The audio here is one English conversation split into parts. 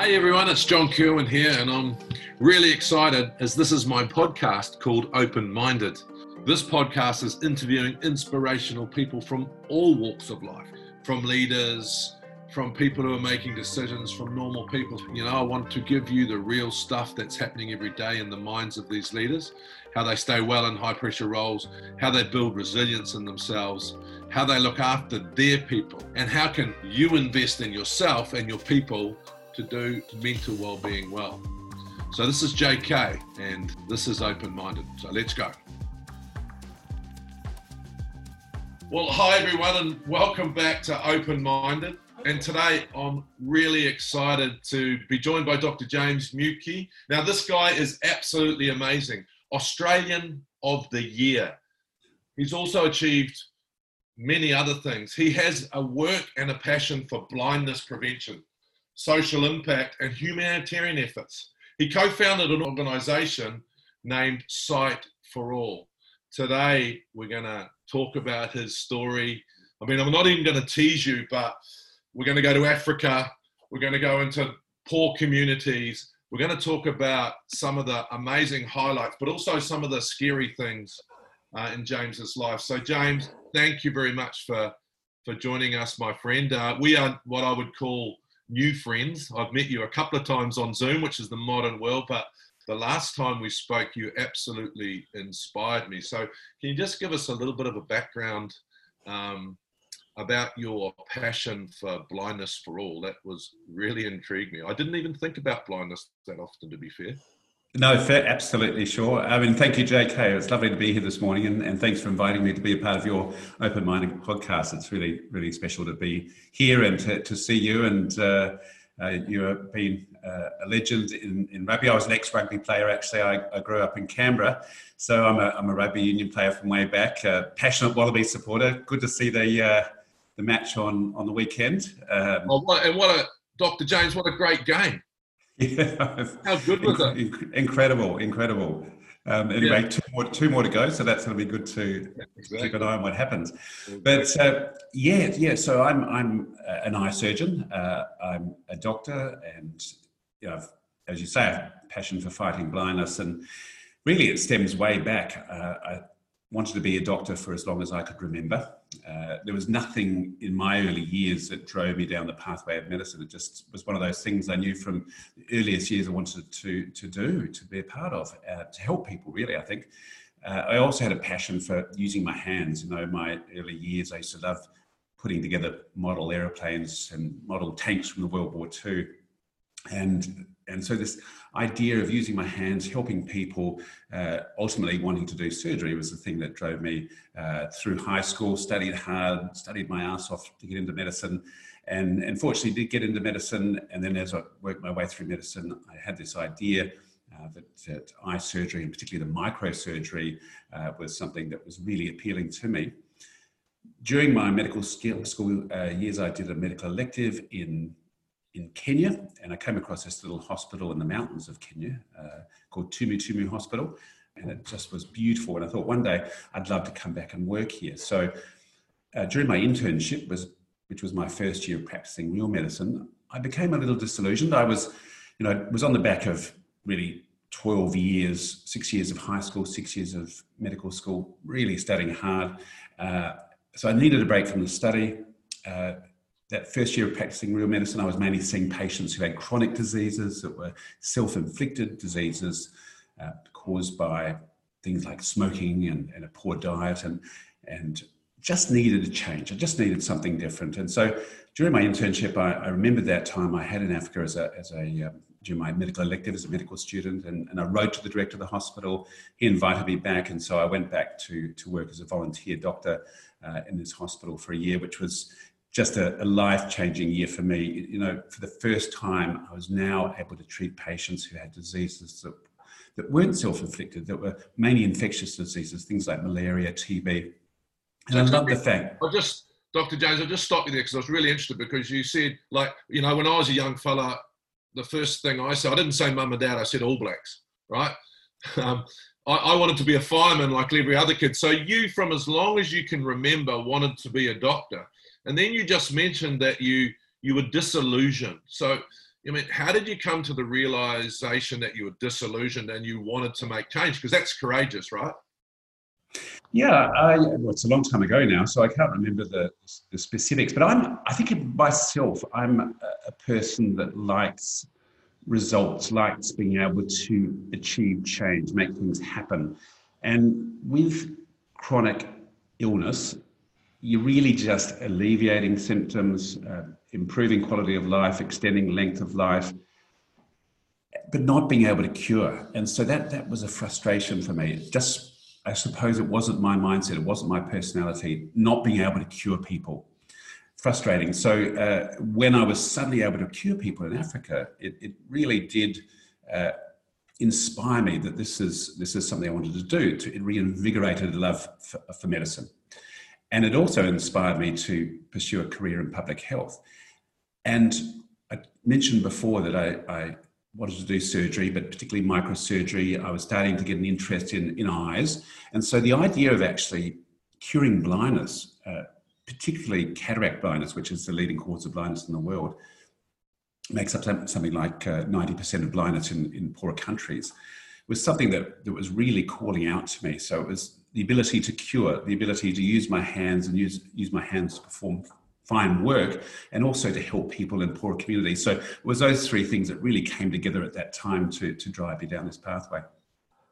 Hey everyone, it's John Kerwin here, and I'm really excited as this is my podcast called Open Minded. This podcast is interviewing inspirational people from all walks of life, from leaders, from people who are making decisions, from normal people. You know, I want to give you the real stuff that's happening every day in the minds of these leaders, how they stay well in high pressure roles, how they build resilience in themselves, how they look after their people, and how can you invest in yourself and your people to do mental well-being well. So this is JK and this is open-minded. So let's go. Well, hi everyone and welcome back to Open Minded. And today I'm really excited to be joined by Dr. James Muecke. Now, this guy is absolutely amazing. Australian of the Year. He's also achieved many other things. He has a work and a passion for blindness prevention social impact, and humanitarian efforts. He co founded an organization named Sight for All. Today, we're going to talk about his story. I mean, I'm not even going to tease you, but we're going to go to Africa. We're going to go into poor communities. We're going to talk about some of the amazing highlights, but also some of the scary things uh, in James's life. So, James, thank you very much for for joining us, my friend. Uh, we are what I would call new friends. I've met you a couple of times on Zoom, which is the modern world, but the last time we spoke, you absolutely inspired me. So, can you just give us a little bit of a background um, about your passion for blindness for all? That was really intrigued me. I didn't even think about blindness that often, to be fair. No, fair, absolutely sure. I mean, thank you, JK. It's lovely to be here this morning, and, and thanks for inviting me to be a part of your Open Minded podcast. It's really, really special to be here and to, to see you. And uh, uh, you have been uh, a legend in, in rugby. I was an ex rugby player, actually. I, I, grew up in Canberra, so I'm a, I'm a rugby union player from way back, a passionate Wallaby supporter. Good to see the, uh, the match on, on the weekend. Um, oh, what, and what a, Dr. James, what a great game. Yeah. How good was it? Incredible, incredible. Um, anyway, yeah. two more two more to go, so that's going to be good to exactly. keep an eye on what happens. But uh, yeah, yeah. So I'm I'm an eye surgeon. Uh, I'm a doctor, and you know, as you say, I have a passion for fighting blindness, and really it stems way back. Uh, I wanted to be a doctor for as long as I could remember. Uh, there was nothing in my early years that drove me down the pathway of medicine. It just was one of those things I knew from the earliest years I wanted to, to do, to be a part of, uh, to help people, really, I think. Uh, I also had a passion for using my hands. You know, my early years, I used to love putting together model aeroplanes and model tanks from the World War II. And and so this idea of using my hands, helping people, uh, ultimately wanting to do surgery was the thing that drove me uh, through high school. Studied hard, studied my ass off to get into medicine, and, and fortunately did get into medicine. And then as I worked my way through medicine, I had this idea. Uh, that, that, eye surgery, and particularly the microsurgery, uh, was something that was really appealing to me. During my medical school uh, years, I did a medical elective in in Kenya, and I came across this little hospital in the mountains of Kenya uh, called Tumu Tumu Hospital, and it just was beautiful. And I thought one day I'd love to come back and work here. So uh, during my internship, was which was my first year of practicing real medicine, I became a little disillusioned. I was, you know, was on the back of really 12 years, six years of high school, six years of medical school, really studying hard. Uh, so I needed a break from the study. Uh, that first year of practicing real medicine, I was mainly seeing patients who had chronic diseases that were self inflicted diseases uh, caused by things like smoking and, and, a poor diet and, and just needed a change. I just needed something different. And so during my internship, I, I that time I had in Africa as a, as a um, during my medical elective as a medical student, and, and I wrote to the director of the hospital. He invited me back, and so I went back to, to work as a volunteer doctor uh, in this hospital for a year, which was just a, a life changing year for me. You know, for the first time, I was now able to treat patients who had diseases that, that weren't self inflicted, that were mainly infectious diseases, things like malaria, TB. And I love the fact. I just, Dr. James, I'll just stop you there because I was really interested because you said, like, you know, when I was a young fella, the first thing I said, I didn't say mum and dad, I said all blacks, right? Um, I, I, wanted to be a fireman like every other kid. So you, from as long as you can remember, wanted to be a doctor. And then you just mentioned that you you were disillusioned. So I mean, how did you come to the realization that you were disillusioned and you wanted to make change? Because that's courageous, right? Yeah, I, well, it's a long time ago now, so I can't remember the, the specifics. But I'm, I think myself, I'm a person that likes results, likes being able to achieve change, make things happen. And with chronic illness, you're really just alleviating symptoms, uh, improving quality of life, extending length of life, but not being able to cure. And so that that was a frustration for me. Just I suppose it wasn't my mindset, it wasn't my personality, not being able to cure people. Frustrating. So uh, when I was suddenly able to cure people in Africa, it, it really did uh, inspire me that this is this is something I wanted to do. It reinvigorated love for, for medicine. And it also inspired me to pursue a career in public health. And I mentioned before that I, I wanted to do surgery, but particularly microsurgery. I was starting to get an interest in, in eyes. And so the idea of actually curing blindness, uh, particularly cataract blindness, which is the leading cause of blindness in the world, makes up something like uh, 90% of blindness in, in poorer countries, was something that, that was really calling out to me. So it was the ability to cure, the ability to use my hands and use, use my hands to perform fine work, and also to help people in poorer communities. So it was those three things that really came together at that time to, to drive me down this pathway.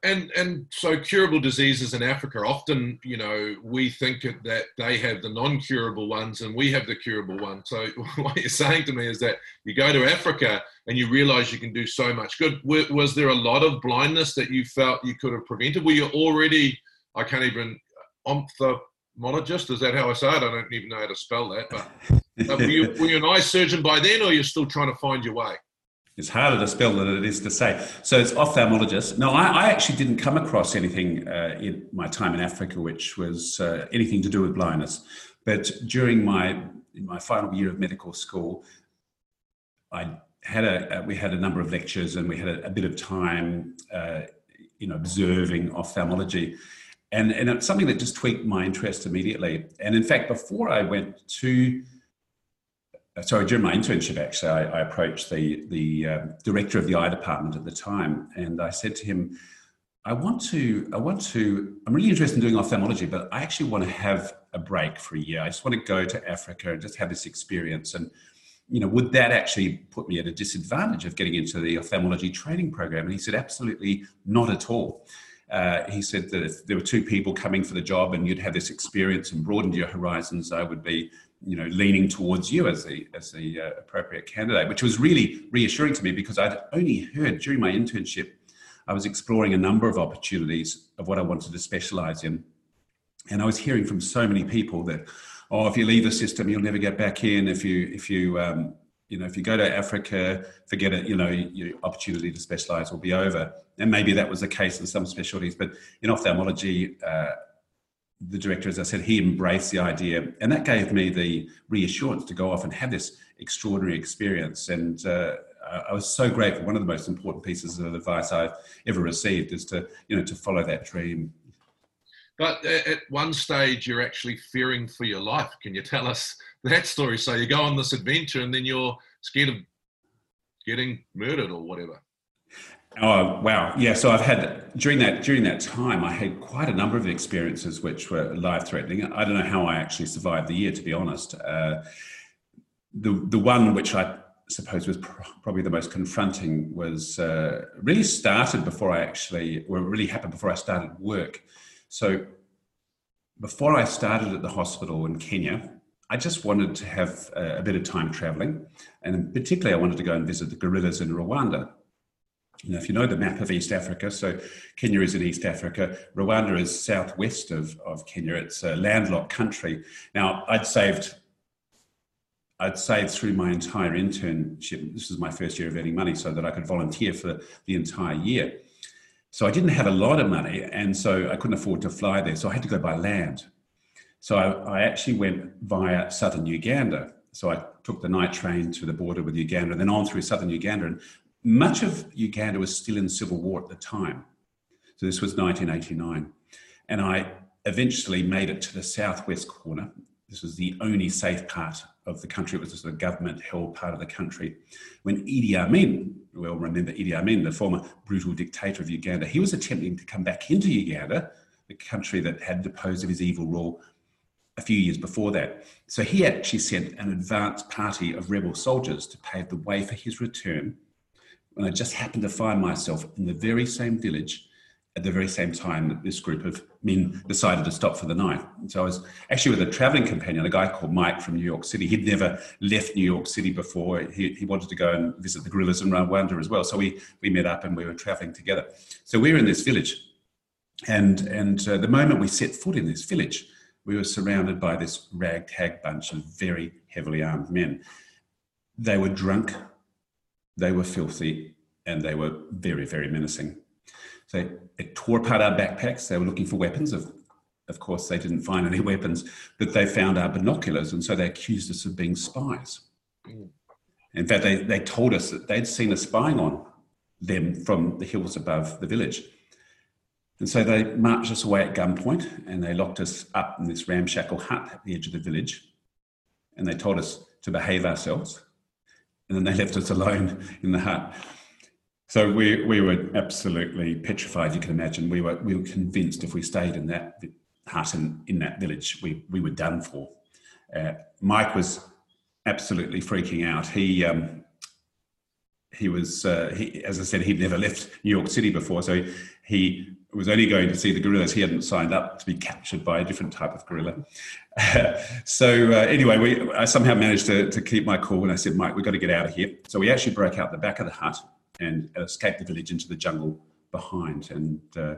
And and so curable diseases in Africa often, you know, we think that they have the non-curable ones and we have the curable ones. So what you're saying to me is that you go to Africa and you realize you can do so much good. Was there a lot of blindness that you felt you could have prevented? Were you already I can't even ophthalmologist. Is that how I say it? I don't even know how to spell that. But uh, were, you, were you an eye surgeon by then, or you're still trying to find your way? It's harder to spell than it is to say. So it's ophthalmologist. No, I, I actually didn't come across anything uh, in my time in Africa which was uh, anything to do with blindness. But during my my final year of medical school, I had a we had a number of lectures and we had a, a bit of time, uh, you know, observing ophthalmology and and it's something that just tweaked my interest immediately. And in fact, before I went to uh, sorry, during my internship, actually, I, I approached the the uh, director of the eye department at the time, and I said to him, "I want to, I want to, I'm really interested in doing ophthalmology, but I actually want to have a break for a year. I just want to go to Africa and just have this experience." And you know, would that actually put me at a disadvantage of getting into the ophthalmology training program? And he said, "Absolutely not at all." Uh, he said that if there were two people coming for the job and you'd have this experience and broadened your horizons, I would be, you know, leaning towards you as the as the uh, appropriate candidate, which was really reassuring to me because I'd only heard during my internship, I was exploring a number of opportunities of what I wanted to specialize in, and I was hearing from so many people that, oh, if you leave the system, you'll never get back in. If you if you um, you know, if you go to Africa, forget it, you know, your opportunity to specialize will be over. And maybe that was the case in some specialties, but in ophthalmology, uh, the director, as I said, he embraced the idea, and that gave me the reassurance to go off and have this extraordinary experience. And uh, I was so grateful. One of the most important pieces of advice I've ever received is to, you know, to follow that dream. But at one stage, you're actually fearing for your life. Can you tell us that story. So you go on this adventure and then you're scared of getting murdered or whatever. Oh wow, yeah. So I've had during that during that time, I had quite a number of experiences which were life threatening. I don't know how I actually survived the year, to be honest. Uh, the the one which I suppose was pr- probably the most confronting was uh, really started before I actually, or really happened before I started work. So before I started at the hospital in Kenya, I just wanted to have a, a bit of time traveling. And particularly, I wanted to go and visit the gorillas in Rwanda. Know, if you know the map of East Africa, so Kenya is in East Africa, Rwanda is southwest of, of Kenya. It's a landlocked country. Now, I'd saved I'd saved through my entire internship. This was my first year of earning money, so that I could volunteer for the entire year. So I didn't have a lot of money, and so I couldn't afford to fly there. So I had to go by land. So I, I, actually went via southern Uganda. So I took the night train to the border with Uganda and then on through southern Uganda. And much of Uganda was still in civil war at the time. So this was 1989. And I eventually made it to the southwest corner this was the only safe part of the country. It was a government held part of the country. When Idi Amin, we all remember Idi Amin, the former brutal dictator of Uganda, he was attempting to come back into Uganda, the country that had deposed of his evil rule a few years before that. So he actually sent an advance party of rebel soldiers to pave the way for his return. And I just happened to find myself in the very same village at the very same time that this group of men decided to stop for the night. And so I was actually with a traveling companion, a guy called Mike from New York City. He'd never left New York City before. He, he wanted to go and visit the gorillas in Rwanda as well. So we, we met up and we were traveling together. So we were in this village. And, and uh, the moment we set foot in this village, we were surrounded by this ragtag bunch of very heavily armed men. They were drunk, they were filthy, and they were very, very menacing. So it tore apart our backpacks. They were looking for weapons. Of, of course, they didn't find any weapons, but they found our binoculars, and so they accused us of being spies. In fact, they, they told us that they'd seen us spying on them from the hills above the village. And so they marched us away at gunpoint and they locked us up in this ramshackle hut at the edge of the village. And they told us to behave ourselves. And then they left us alone in the hut. So we, we were absolutely petrified, you can imagine. We were, we were convinced if we stayed in that hut in, in that village, we, we were done for. Uh, Mike was absolutely freaking out. He, um, he was, uh, he, as I said, he'd never left New York City before. So he was only going to see the gorillas. He hadn't signed up to be captured by a different type of gorilla. so uh, anyway, we, I somehow managed to, to keep my cool and I said, Mike, we've got to get out of here. So we actually broke out the back of the hut and escaped the village into the jungle behind. And uh,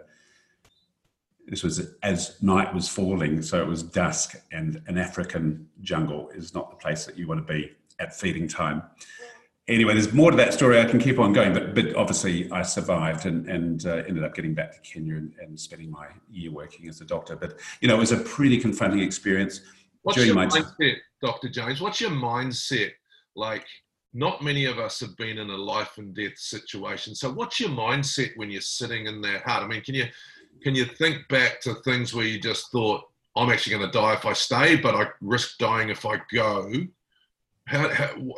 this was as night was falling, so it was dusk, and an African jungle is not the place that you want to be at feeding time. Anyway, there's more to that story. I can keep on going, but but obviously I survived and and uh, ended up getting back to Kenya and, and, spending my year working as a doctor. But you know, it was a pretty confronting experience. What's your mindset, Dr. James? What's your mindset like? not many of us have been in a life and death situation. So what's your mindset when you're sitting in that hut? I mean, can you can you think back to things where you just thought, I'm actually going to die if I stay, but I risk dying if I go? How,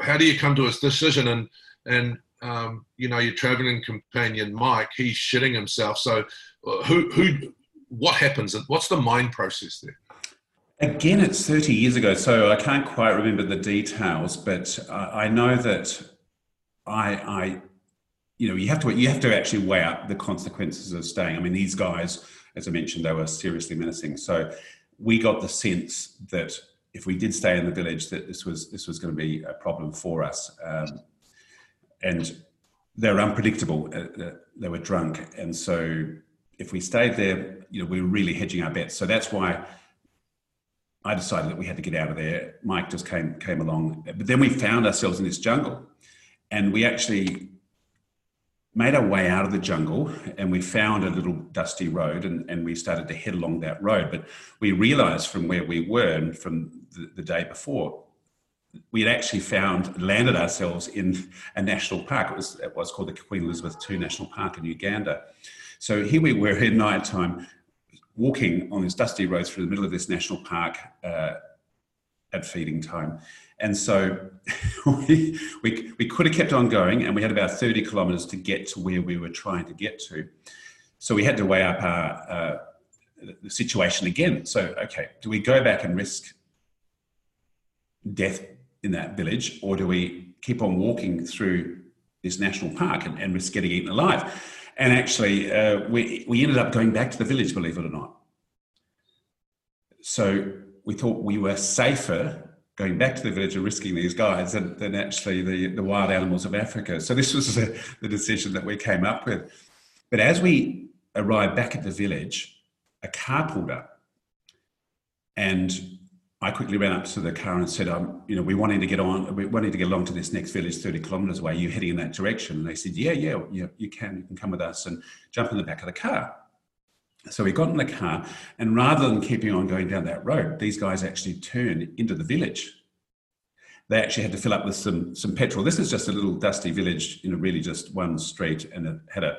how, do you come to a decision? And and um, you know your traveling companion Mike, he's shitting himself. So uh, who who what happens? What's the mind process there? Again, it's 30 years ago, so I can't quite remember the details, but I, I know that I, I, you know, you have to you have to actually weigh up the consequences of staying. I mean, these guys, as I mentioned, they were seriously menacing. So we got the sense that if we did stay in the village, that this was this was going to be a problem for us, um, and they were unpredictable. Uh, uh, they were drunk, and so if we stayed there, you know, we were really hedging our bets. So that's why I decided that we had to get out of there. Mike just came came along, but then we found ourselves in this jungle, and we actually made our way out of the jungle and we found a little dusty road and, and we started to head along that road. But we realized from where we were and from the, the day before, we had actually found landed ourselves in a national park. It was it was called the Queen Elizabeth II National Park in Uganda. So here we were at night time walking on this dusty road through the middle of this national park uh, at feeding time. And so we, we, we could have kept on going, and we had about 30 kilometers to get to where we were trying to get to. So we had to weigh up our, uh, the situation again. So, okay, do we go back and risk death in that village, or do we keep on walking through this national park and, and risk getting eaten alive? And actually, uh, we, we ended up going back to the village, believe it or not. So we thought we were safer going back to the village and risking these guys than, than actually the, the wild animals of Africa. So this was the, the decision that we came up with. But as we arrived back at the village, a car pulled up and I quickly ran up to the car and said, um, you know, we wanted to get on, we wanting to get along to this next village 30 kilometers away. Are you heading in that direction? And they said, yeah, yeah, yeah, you can, you can come with us and jump in the back of the car. So we got in the car, and rather than keeping on going down that road, these guys actually turned into the village. They actually had to fill up with some some petrol. This is just a little dusty village, you know, really just one street, and it had a,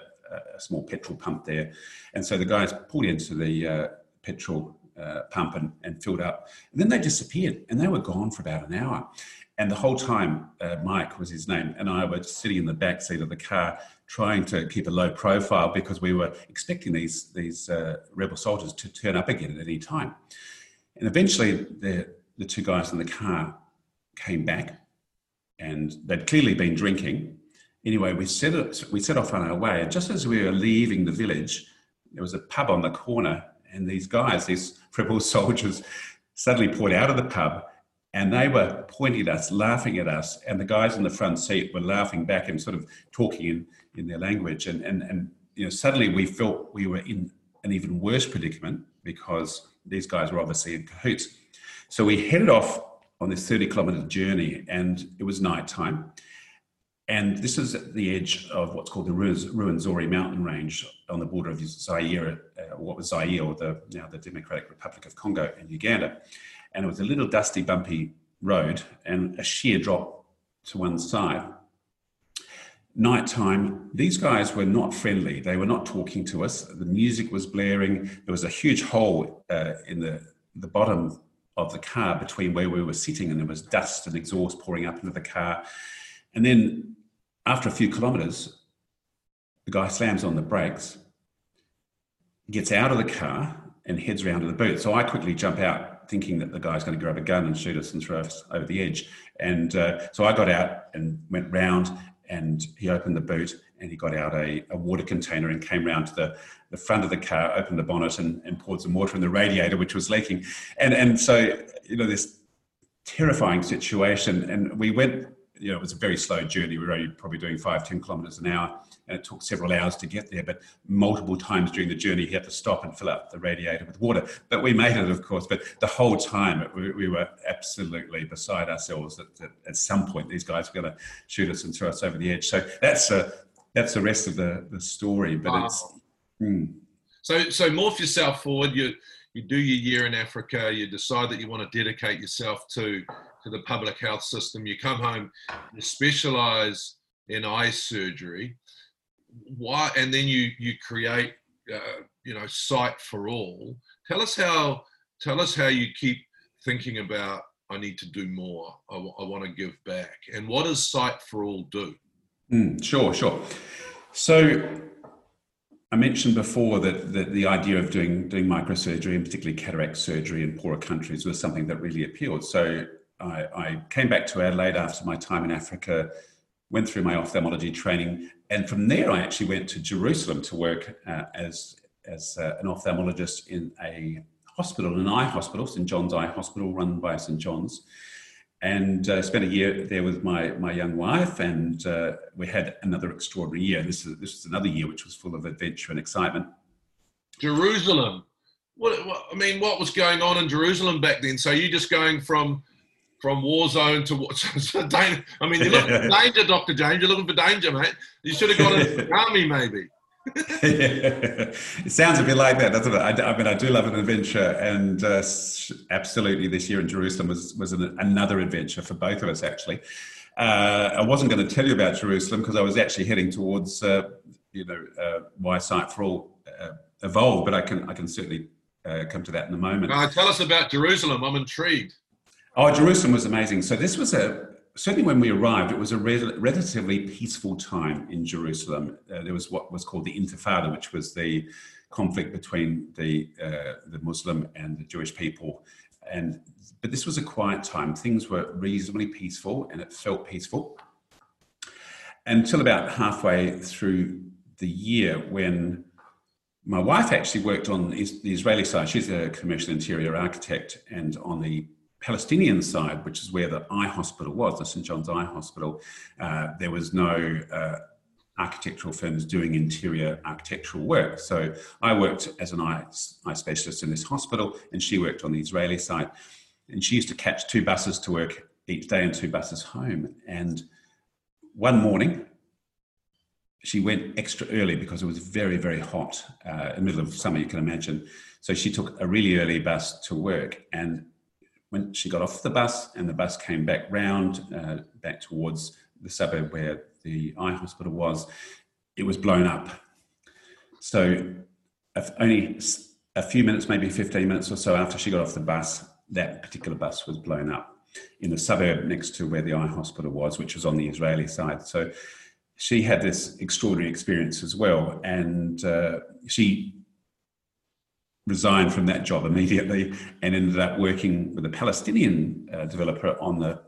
a small petrol pump there. And so the guys pulled into the uh, petrol uh, pump and, and filled up. And then they disappeared and they were gone for about an hour. And the whole time, uh, Mike was his name, and I were sitting in the back seat of the car trying to keep a low profile because we were expecting these, these uh, rebel soldiers to turn up again at any time. And eventually, the, the two guys in the car came back and they'd clearly been drinking. Anyway, we set, we set off on our way. And just as we were leaving the village, there was a pub on the corner, and these guys, these rebel soldiers, suddenly poured out of the pub and they were pointing at us, laughing at us, and the guys in the front seat were laughing back and sort of talking in, in their language. And, and, and you know, suddenly we felt we were in an even worse predicament because these guys were obviously in cahoots. So we headed off on this 30 kilometer journey, and it was nighttime. And this is at the edge of what's called the Ruwenzori mountain range on the border of Zaire, uh, what was Zaire, or the, now the Democratic Republic of Congo and Uganda and it was a little dusty, bumpy road and a sheer drop to one side. Nighttime, these guys were not friendly. They were not talking to us. The music was blaring. There was a huge hole uh, in the, the bottom of the car between where we were sitting, and there was dust and exhaust pouring up into the car. And then, after a few kilometers, the guy slams on the brakes, gets out of the car, and heads around to the boot. So I quickly jump out thinking that the guy's going to grab a gun and shoot us and throw us over the edge. And uh, so I got out and went round, and he opened the boot and he got out a, a water container and came round to the, the front of the car, opened the bonnet, and, and poured some water in the radiator, which was leaking. And and so you know this terrifying situation, and we went. You know, it was a very slow journey. We were only probably doing five, ten kilometres an hour and it took several hours to get there. But multiple times during the journey, he had to stop and fill up the radiator with water. But we made it, of course. But the whole time, we, we were absolutely beside ourselves that, that, at some point these guys were going to shoot us and throw us over the edge. So that's a, that's the rest of the, the story. But wow. it's. Hmm. So, so morph yourself forward. You you do your year in Africa. You decide that you want to dedicate yourself to to the public health system. You come home. You specialize in eye surgery why and then you you create uh, you know sight for all tell us how tell us how you keep thinking about i need to do more I, w- I want to give back and what does sight for all do mm, sure sure so I mentioned before that, that the idea of doing doing microsurgery and particularly cataract surgery in poorer countries was something that really appealed. So I, I came back to Adelaide after my time in Africa, went through my ophthalmology training, and from there, I actually went to Jerusalem to work uh, as as uh, an ophthalmologist in a hospital, an eye hospital, St John's Eye Hospital, run by St John's, and uh, spent a year there with my my young wife, and uh, we had another extraordinary year. This is this was another year which was full of adventure and excitement. Jerusalem. What, what I mean, what was going on in Jerusalem back then? So you just going from from war zone to what? I mean, you're looking for danger, Doctor James. You're looking for danger, mate. You should have gone into the army, maybe. it sounds a bit like that, doesn't it? I, I mean, I do love an adventure, and uh, absolutely, this year in Jerusalem was was an, another adventure for both of us. Actually, uh, I wasn't going to tell you about Jerusalem because I was actually heading towards, uh, you know, uh, why Sight for All uh, evolve, but I can I can certainly uh, come to that in a moment. tell us about Jerusalem. I'm intrigued. Oh, Jerusalem was amazing. So this was a certainly when we arrived, it was a re- relatively peaceful time in Jerusalem. Uh, there was what was called the Intifada, which was the conflict between the uh, the Muslim and the Jewish people. And but this was a quiet time. Things were reasonably peaceful, and it felt peaceful until about halfway through the year when my wife actually worked on the Israeli side. She's a commercial interior architect, and on the Palestinian side, which is where the eye hospital was, the St. John's Eye Hospital, uh, there was no uh, architectural firms doing interior architectural work. So I worked as an eye, eye specialist in this hospital, and she worked on the Israeli side. And she used to catch two buses to work each day and two buses home. And one morning, she went extra early because it was very, very hot uh, in the middle of summer, you can imagine. So she took a really early bus to work. And when she got off the bus and the bus came back round, uh, back towards the suburb where the eye hospital was, it was blown up. So only a few minutes, maybe 15 minutes or so after she got off the bus, that particular bus was blown up in the suburb next to where the eye hospital was, which was on the Israeli side. So she had this extraordinary experience as well. And uh, she resigned from that job immediately and ended up working with a Palestinian uh, developer on the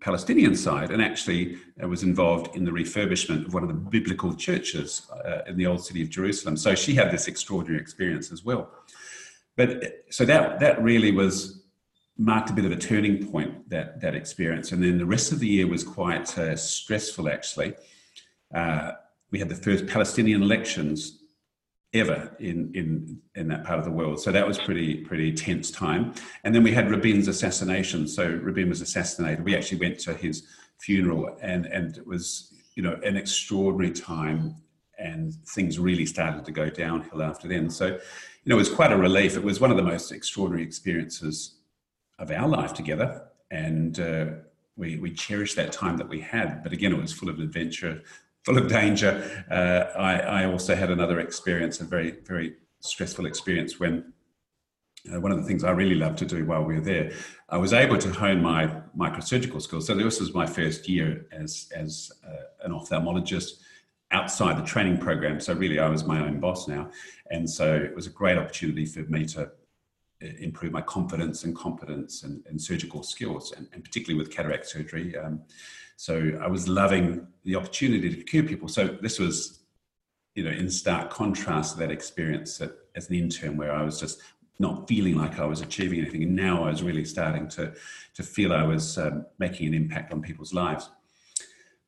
Palestinian side and actually uh, was involved in the refurbishment of one of the biblical churches uh, in the old city of Jerusalem. So she had this extraordinary experience as well. But so that that really was marked a bit of a turning point that that experience, and then the rest of the year was quite uh, stressful. Actually, uh, we had the first Palestinian elections ever in, in, in that part of the world. So that was pretty, pretty tense time. And then we had Rabin's assassination. So Rabin was assassinated. We actually went to his funeral and, and it was, you know, an extraordinary time and things really started to go downhill after then. So, you know, it was quite a relief. It was one of the most extraordinary experiences of our life together. And uh, we, we cherished that time that we had. But again, it was full of adventure, full of danger. Uh, I, I, also had another experience, a very, very stressful experience when uh, one of the things I really loved to do while we were there, I was able to hone my microsurgical skills. So this was my first year as, as uh, an ophthalmologist outside the training program. So really, I was my own boss now. And so it was a great opportunity for me to uh, improve my confidence and competence and, and surgical skills, and, and, particularly with cataract surgery. Um, so I was loving the opportunity to cure people. So this was, you know, in stark contrast to that experience as an intern where I was just not feeling like I was achieving anything. And now I was really starting to, to feel I was um, making an impact on people's lives.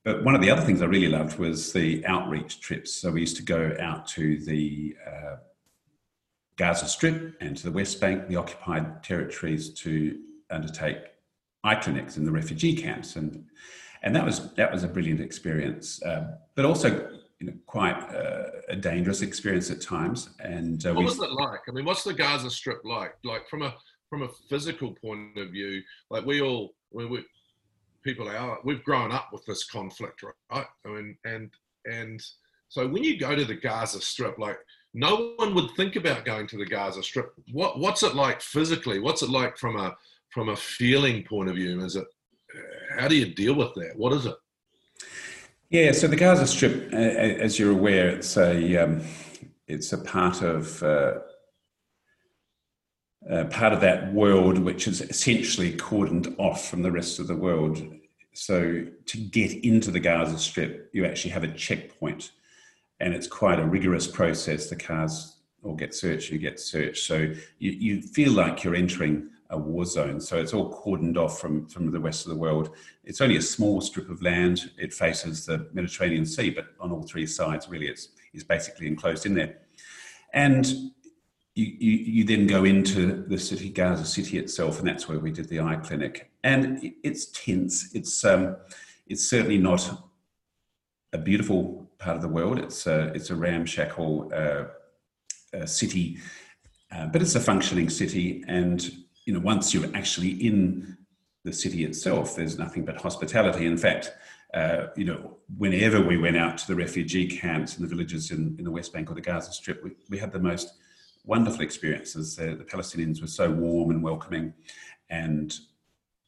But one of the other things I really loved was the outreach trips. So we used to go out to the uh, Gaza Strip and to the West Bank, the occupied territories, to undertake eye clinics in the refugee camps. And and that was that was a brilliant experience, uh, but also you know, quite uh, a dangerous experience at times. And uh, what was it like? I mean, what's the Gaza Strip like? Like from a from a physical point of view, like we all we, we people are we've grown up with this conflict, right? I mean, and and so when you go to the Gaza Strip, like no one would think about going to the Gaza Strip. What what's it like physically? What's it like from a from a feeling point of view? Is it how do you deal with that? What is it? Yeah, so the Gaza Strip, as you're aware, it's a um, it's a part of uh, uh, part of that world which is essentially cordoned off from the rest of the world. So to get into the Gaza Strip, you actually have a checkpoint, and it's quite a rigorous process. The cars all get searched, you get searched. So you, you feel like you're entering a war zone. So it's all cordoned off from, from the rest of the world. It's only a small strip of land. It faces the Mediterranean Sea, but on all three sides, really, it's, it's basically enclosed in there. And you, you, you then go into the city, Gaza City itself, and that's where we did the eye clinic. And it's tense. It's, um, it's certainly not a beautiful part of the world. It's a, it's a ramshackle uh, uh, city, uh, but it's a functioning city. And you know, once you're actually in the city itself, there's nothing but hospitality. In fact, uh, you know, whenever we went out to the refugee camps and the villages in, in the West Bank or the Gaza Strip, we, we had the most wonderful experiences. The, the Palestinians were so warm and welcoming. And,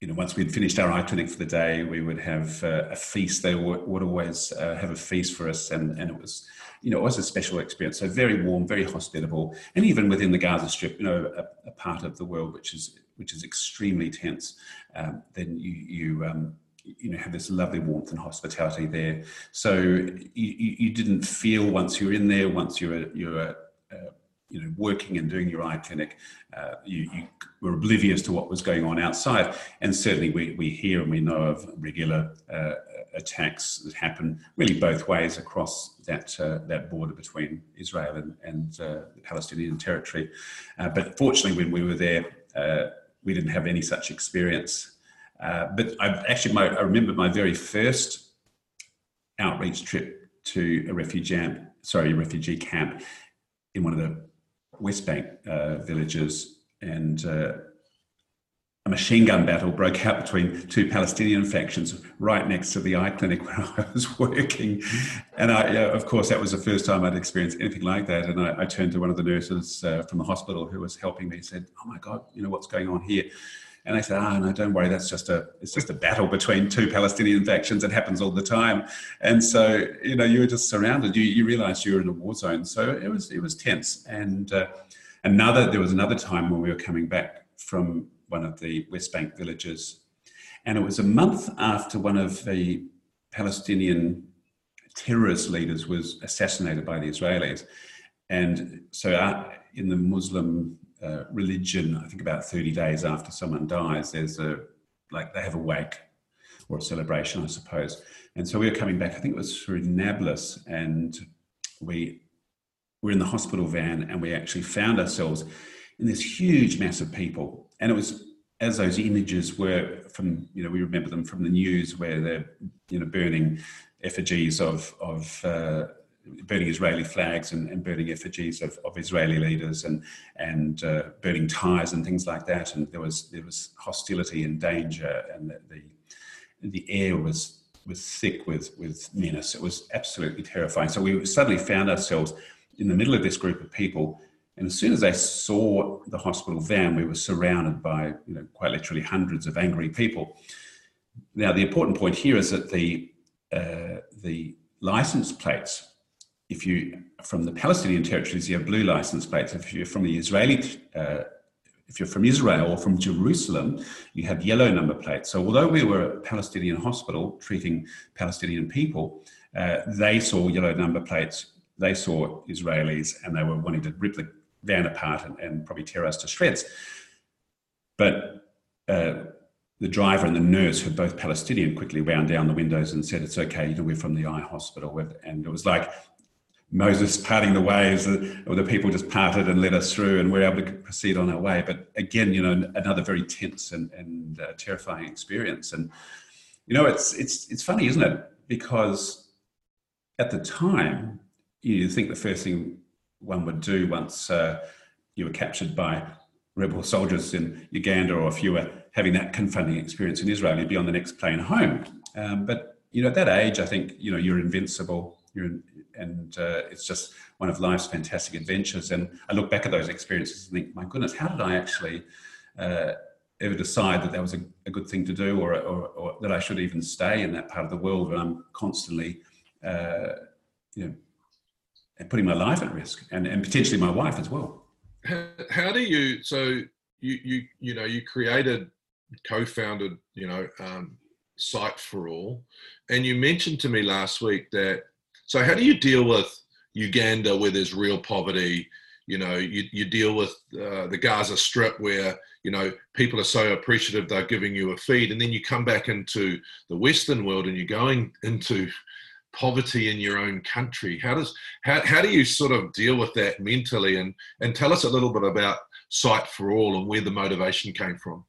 you know, once we'd finished our eye clinic for the day, we would have uh, a feast. They would, always uh, have a feast for us. And, and it was, you know, it was a special experience. So very warm, very hospitable, and even within the Gaza Strip, you know, a, a part of the world which is which is extremely tense, um, then you you um, you know have this lovely warmth and hospitality there. So you, you didn't feel once you're in there, once you're you're you know working and doing your eye clinic, uh, you, you, were oblivious to what was going on outside. And certainly we we hear and we know of regular uh, attacks that happen really both ways across that uh, that border between Israel and, and uh, the Palestinian territory. Uh, but fortunately, when we were there, uh, we didn't have any such experience. Uh, but I actually, my, I remember my very first outreach trip to a refugee camp, sorry, a refugee camp in one of the West Bank uh, villages, and a machine gun battle broke out between two Palestinian factions right next to the eye clinic where I was working. And I, of course, that was the first time I'd experienced anything like that. And I, I turned to one of the nurses uh, from the hospital who was helping me and said, Oh my God, you know, what's going on here? And they said, "Ah, oh, no, don't worry. That's just a it's just a battle between two Palestinian factions. It happens all the time." And so, you know, you were just surrounded. You you realised you were in a war zone. So it was it was tense. And uh, another there was another time when we were coming back from one of the West Bank villages. And it was a month after one of the Palestinian terrorist leaders was assassinated by the Israelis. And so, uh, in the Muslim religion, I think about 30 days after someone dies, there's a like they have a wake or a celebration, I suppose. And so we were coming back, I think it was through Nablus, and we were in the hospital van and we actually found ourselves in this huge mass of people. And it was as those images were from, you know, we remember them from the news where they're, you know, burning effigies of, of uh, burning Israeli flags and, and burning effigies of, of, Israeli leaders and, and uh, burning tires and things like that. And there was, there was hostility and danger and the, the, the air was, was thick with, with menace. It was absolutely terrifying. So we suddenly found ourselves in the middle of this group of people and as soon as they saw the hospital van, we were surrounded by, you know, quite literally hundreds of angry people. Now, the important point here is that the uh, the license plates, if you from the Palestinian territories, you have blue license plates. If you're from the Israeli, uh, if you're from Israel or from Jerusalem, you have yellow number plates. So, although we were a Palestinian hospital treating Palestinian people, uh, they saw yellow number plates. They saw Israelis, and they were wanting to rip the van apart and, and probably tear us to shreds. But uh, the driver and the nurse, who are both Palestinian, quickly wound down the windows and said, "It's okay. You know, we're from the eye hospital." And it was like Moses parting the waves, or the people just parted and let us through, and we're able to proceed on our way. But again, you know, another very tense and, and uh, terrifying experience. And you know, it's it's it's funny, isn't it? Because at the time, you think the first thing one would do once uh, you were captured by rebel soldiers in Uganda, or if you were having that confronting experience in Israel, you'd be on the next plane home. Um, but you know, at that age, I think you know you're invincible. In, and uh, it's just one of life's fantastic adventures. And I look back at those experiences and think, my goodness, how did I actually uh, ever decide that that was a, a good thing to do, or, or, or, that I should even stay in that part of the world when I'm constantly, uh, you know, putting my life at risk and, and potentially my wife as well. How, how do you, so you, you, you know, you created, co-founded, you know, um, Sight for All, and you mentioned to me last week that, so how do you deal with Uganda where there's real poverty? You know, you, you deal with uh, the Gaza Strip where, you know, people are so appreciative they're giving you a feed. And then you come back into the Western world and you're going into poverty in your own country. How does how, how do you sort of deal with that mentally? And and tell us a little bit about Sight for All and where the motivation came from.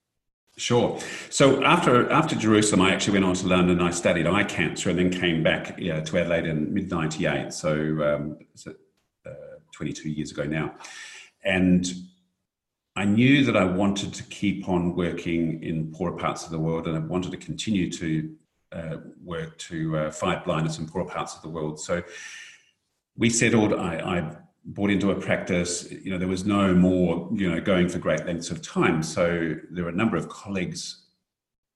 Sure. So after after Jerusalem, I actually went on to London. I studied eye cancer and then came back yeah, to Adelaide in mid '98. So, um, so uh, 22 years ago now, and I knew that I wanted to keep on working in poorer parts of the world, and I wanted to continue to uh, work to uh, fight blindness in poorer parts of the world. So we settled. I, I, bought into a practice. You know, there was no more. You know, going for great lengths of time. So there were a number of colleagues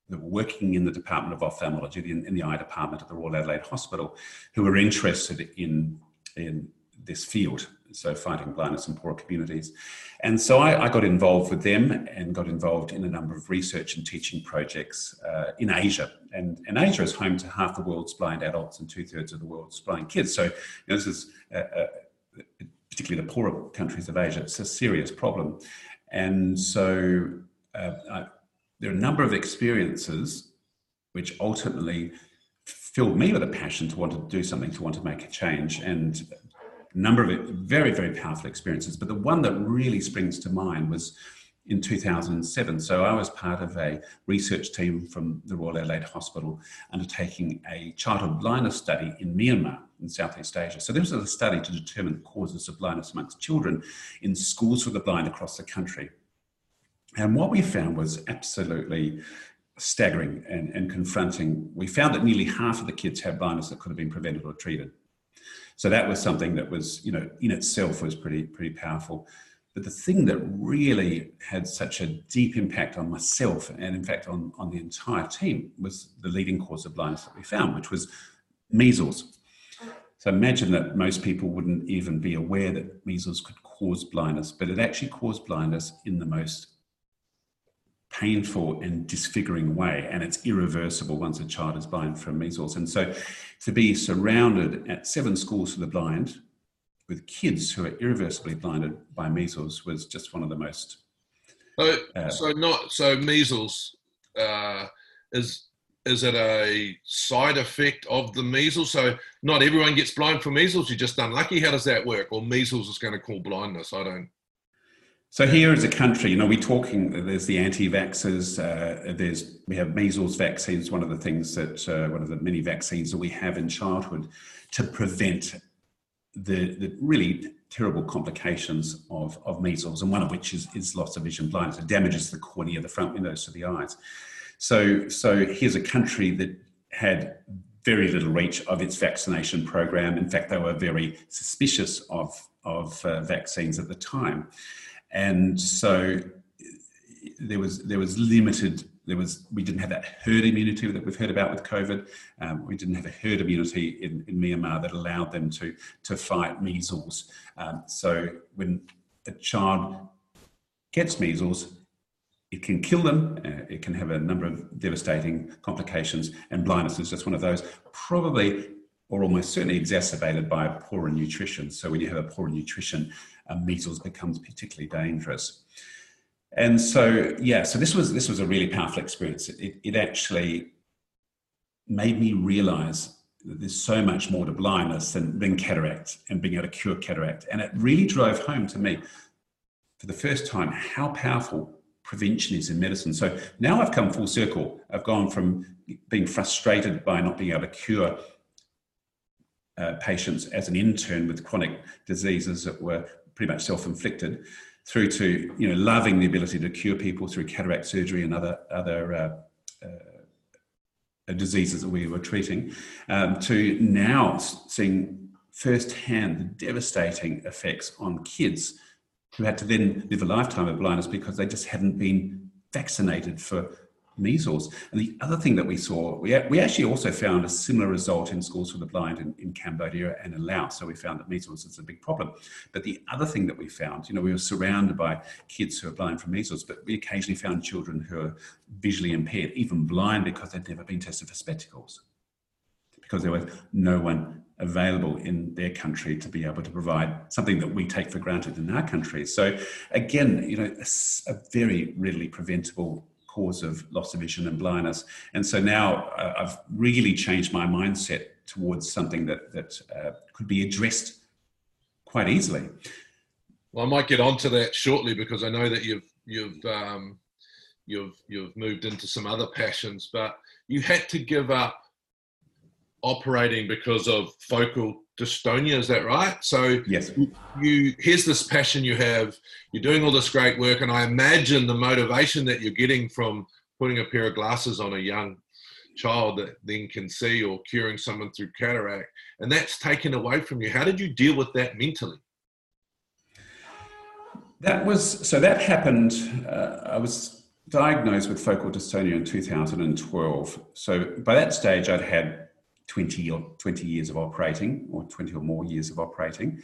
that were working in the Department of Ophthalmology, in, in the eye department at the Royal Adelaide Hospital, who were interested in in this field so fighting blindness in poorer communities. And so I, I, got involved with them and got involved in a number of research and teaching projects uh, in Asia. And, and, Asia is home to half the world's blind adults and two thirds of the world's blind kids. So you know, this is uh, uh, particularly the poorer countries of Asia. It's a serious problem. And so uh, I, there are a number of experiences which ultimately filled me with a passion to want to do something, to want to make a change. And a number of very, very powerful experiences. But the one that really springs to mind was in 2007. So I was part of a research team from the Royal Adelaide Hospital undertaking a childhood blindness study in Myanmar in Southeast Asia. So this was a study to determine the causes of blindness amongst children in schools for the blind across the country. And what we found was absolutely staggering and, and confronting. We found that nearly half of the kids had blindness that could have been prevented or treated. So that was something that was, you know, in itself was pretty pretty powerful. But the thing that really had such a deep impact on myself and, in fact, on, on the entire team was the leading cause of blindness that we found, which was measles. So imagine that most people wouldn't even be aware that measles could cause blindness, but it actually caused blindness in the most painful and disfiguring way, and it's irreversible once a child is blind from measles. And so to be surrounded at seven schools for the blind with kids who are irreversibly blinded by measles was just one of the most. So, uh, so not so measles uh, is is it a side effect of the measles? So not everyone gets blind from measles. You're just unlucky. How does that work? Or measles is going to cause blindness? I don't. So here as a country, you know, we're talking. There's the anti-vaxxers. Uh, there's we have measles vaccines. One of the things that uh, one of the many vaccines that we have in childhood to prevent the, the really terrible complications of, of measles, and one of which is, is loss of vision blindness. It damages the cornea, the front windows to the eyes. So, so here's a country that had very little reach of its vaccination program. In fact, they were very suspicious of, of uh, vaccines at the time. And so there was, there was limited there was we didn't have that herd immunity that we've heard about with COVID. Um, we didn't have a herd immunity in, in Myanmar that allowed them to to fight measles. Um, so when a child gets measles, it can kill them. Uh, it can have a number of devastating complications, and blindness is just one of those. Probably or almost certainly exacerbated by poor nutrition. So when you have a poor nutrition, uh, measles becomes particularly dangerous and so yeah so this was this was a really powerful experience. It, it actually made me realize that there's so much more to blindness than, than cataract and being able to cure cataract. And it really drove home to me for the first time how powerful prevention is in medicine. So now i've come full circle. I've gone from being frustrated by not being able to cure uh, patients as an intern with chronic diseases that were pretty much self-inflicted through to you know loving the ability to cure people through cataract surgery and other other uh, uh, diseases that we were treating, um, to now seeing firsthand the devastating effects on kids who had to then live a lifetime of blindness because they just hadn't been vaccinated for measles. And the other thing that we saw, we, we actually also found a similar result in schools for the blind in, in Cambodia and in Laos. So we found that measles is a big problem. But the other thing that we found, you know, we were surrounded by kids who are blind from measles, but we occasionally found children who are visually impaired, even blind because they'd never been tested for spectacles. Because there was no one available in their country to be able to provide something that we take for granted in our country. So again, you know, a, a very readily preventable cause of loss of vision and blindness. And so now uh, I've really changed my mindset towards something that, that uh, could be addressed quite easily. Well, I might get onto that shortly because I know that you've you've um, you've you've moved into some other passions, but you had to give up operating because of focal dystonia is that right? So yes. you here's this passion you have. You're doing all this great work and i imagine the motivation that you're getting from putting a pair of glasses on a young child that then can see or curing someone through cataract and that's taken away from you. How did you deal with that mentally? That was so that happened uh, i was diagnosed with focal dystonia in 2012 so by that stage i'd had 20 or 20 years of operating or 20 or more years of operating.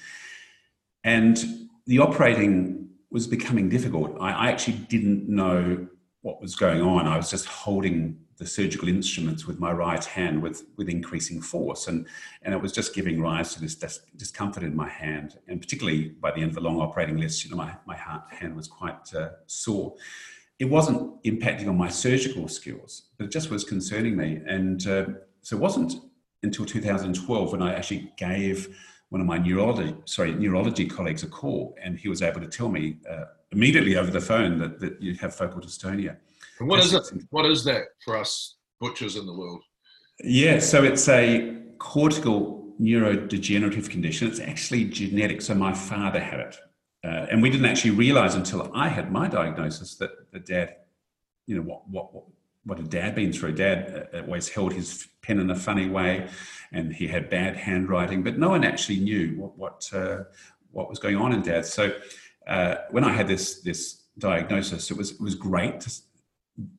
And the operating was becoming difficult. I, I actually didn't know what was going on. I was just holding the surgical instruments with my right hand with, with increasing force. And, and it was just giving rise to this dis- discomfort in my hand. And particularly by the end of the long operating list, you know, my, my hand was quite uh, sore. It wasn't impacting on my surgical skills, but it just was concerning me. And uh, so it wasn't until 2012 when I actually gave one of my neurology, sorry, neurology colleagues a call, and he was able to tell me uh, immediately over the phone that, that you have focal dystonia. And what is it? What is that for us butchers in the world? Yeah, so it's a cortical neurodegenerative condition. It's actually genetic. So my father had it. uh, and we didn't actually realize until I had my diagnosis that the dad, you know, what, what, what, what had dad been through? Dad uh, always held his pen in a funny way and he had bad handwriting, but no one actually knew what, what, uh, what was going on in dad. So uh, when I had this, this diagnosis, it was, it was great to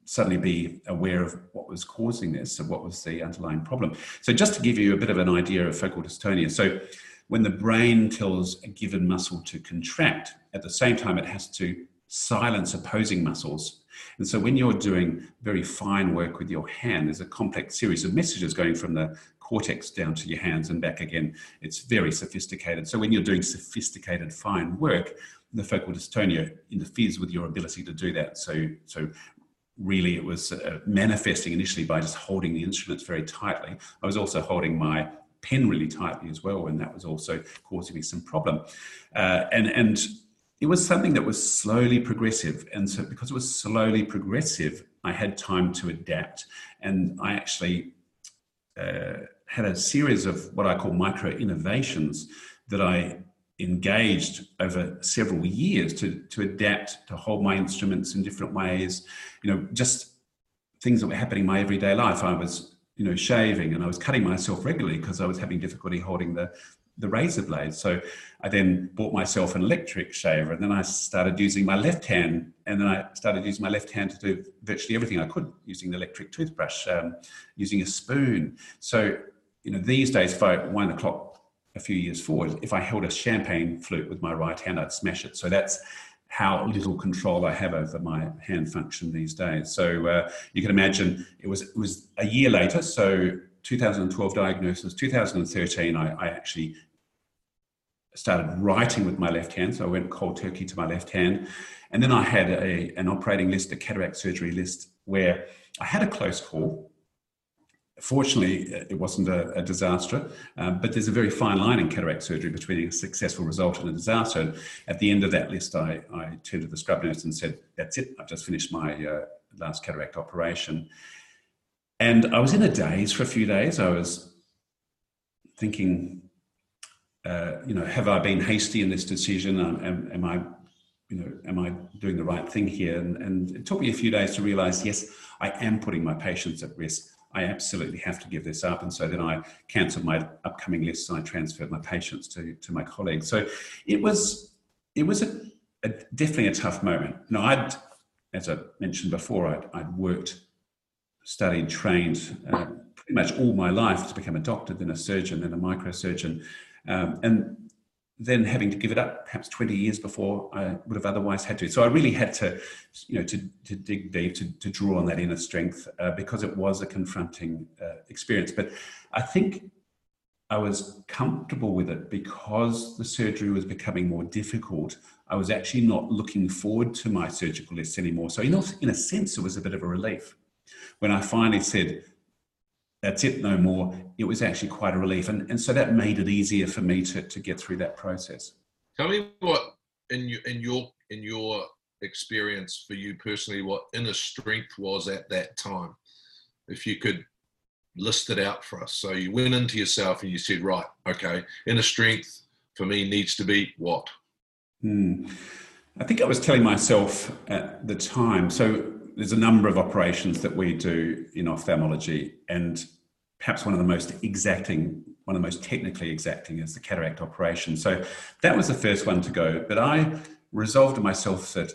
suddenly be aware of what was causing this and what was the underlying problem. So just to give you a bit of an idea of focal dystonia. So when the brain tells a given muscle to contract, at the same time it has to silence opposing muscles. And so when you're doing very fine work with your hand, there's a complex series of messages going from the cortex down to your hands and back again. It's very sophisticated. So when you're doing sophisticated fine work, the focal dystonia interferes with your ability to do that. So, so really it was uh, manifesting initially by just holding the instruments very tightly. I was also holding my pen really tightly as well, and that was also causing me some problem. Uh, and and it was something that was slowly progressive, and so because it was slowly progressive, I had time to adapt, and I actually uh, had a series of what I call micro innovations that I engaged over several years to, to adapt, to hold my instruments in different ways, you know, just things that were happening in my everyday life. I was you know, shaving and I was cutting myself regularly because I was having difficulty holding the, the razor blade. So I then bought myself an electric shaver and then I started using my left hand and then I started using my left hand to do virtually everything I could using the electric toothbrush, um, using a spoon. So, you know, these days, if I wind the clock a few years forward, if I held a champagne flute with my right hand, I'd smash it. So that's how little control I have over my hand function these days. So uh, you can imagine it was it was a year later. So 2012 diagnosis, 2013, I, I actually started writing with my left hand. So I went cold turkey to my left hand, and then I had a, an operating list, a cataract surgery list, where I had a close call Fortunately, it wasn't a, a disaster, um, but there's a very fine line in cataract surgery between a successful result and a disaster. And at the end of that list, I, I turned to the scrub nurse and said, That's it, I've just finished my uh, last cataract operation. And I was in a daze for a few days. I was thinking, uh, you know, have I been hasty in this decision? Um, am, am, I, you know, am I doing the right thing here? And, and it took me a few days to realize, yes, I am putting my patients at risk. I absolutely have to give this up. And so then I cancelled my upcoming lists and I transferred my patients to, to my colleagues. So it was it was a, a definitely a tough moment. Now, I'd, as I mentioned before, I'd, I'd worked, studied, trained uh, pretty much all my life to become a doctor, then a surgeon, then a microsurgeon. Um, and then having to give it up perhaps 20 years before I would have otherwise had to. So I really had to, you know, to, to dig deep, to, to draw on that inner strength uh, because it was a confronting uh, experience. But I think I was comfortable with it because the surgery was becoming more difficult. I was actually not looking forward to my surgical list anymore. So, in a, in a sense, it was a bit of a relief. When I finally said, that's it, no more, it was actually quite a relief. And, and so that made it easier for me to, to get through that process. Tell me what, in your, in your, in your experience for you personally, what inner strength was at that time. If you could list it out for us. So you went into yourself and you said, right, okay, inner strength for me needs to be what? Hmm. I think I was telling myself at the time. So there's a number of operations that we do in ophthalmology, and perhaps one of the most exacting, one of the most technically exacting is the cataract operation. So that was the first one to go. But I resolved to myself that,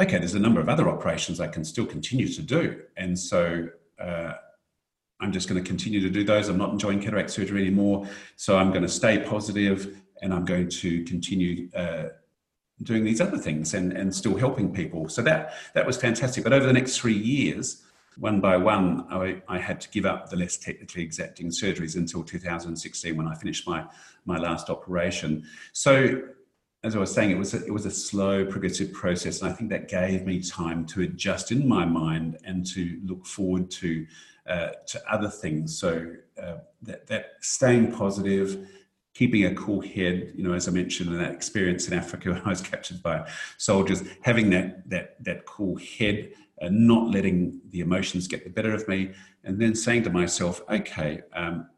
okay, there's a number of other operations I can still continue to do. And so uh, I'm just going to continue to do those. I'm not enjoying cataract surgery anymore. So I'm going to stay positive and I'm going to continue. Uh, doing these other things and, and still helping people. So that that was fantastic. But over the next three years, one by one, I, I, had to give up the less technically exacting surgeries until 2016 when I finished my, my last operation. So, as I was saying, it was, a, it was a slow, progressive process. And I think that gave me time to adjust in my mind and to look forward to, uh, to other things. So, uh, that, that staying positive, keeping a cool head, you know, as I mentioned in that experience in Africa when I was captured by soldiers, having that that that cool head and not letting the emotions get the better of me, and then saying to myself, okay, um,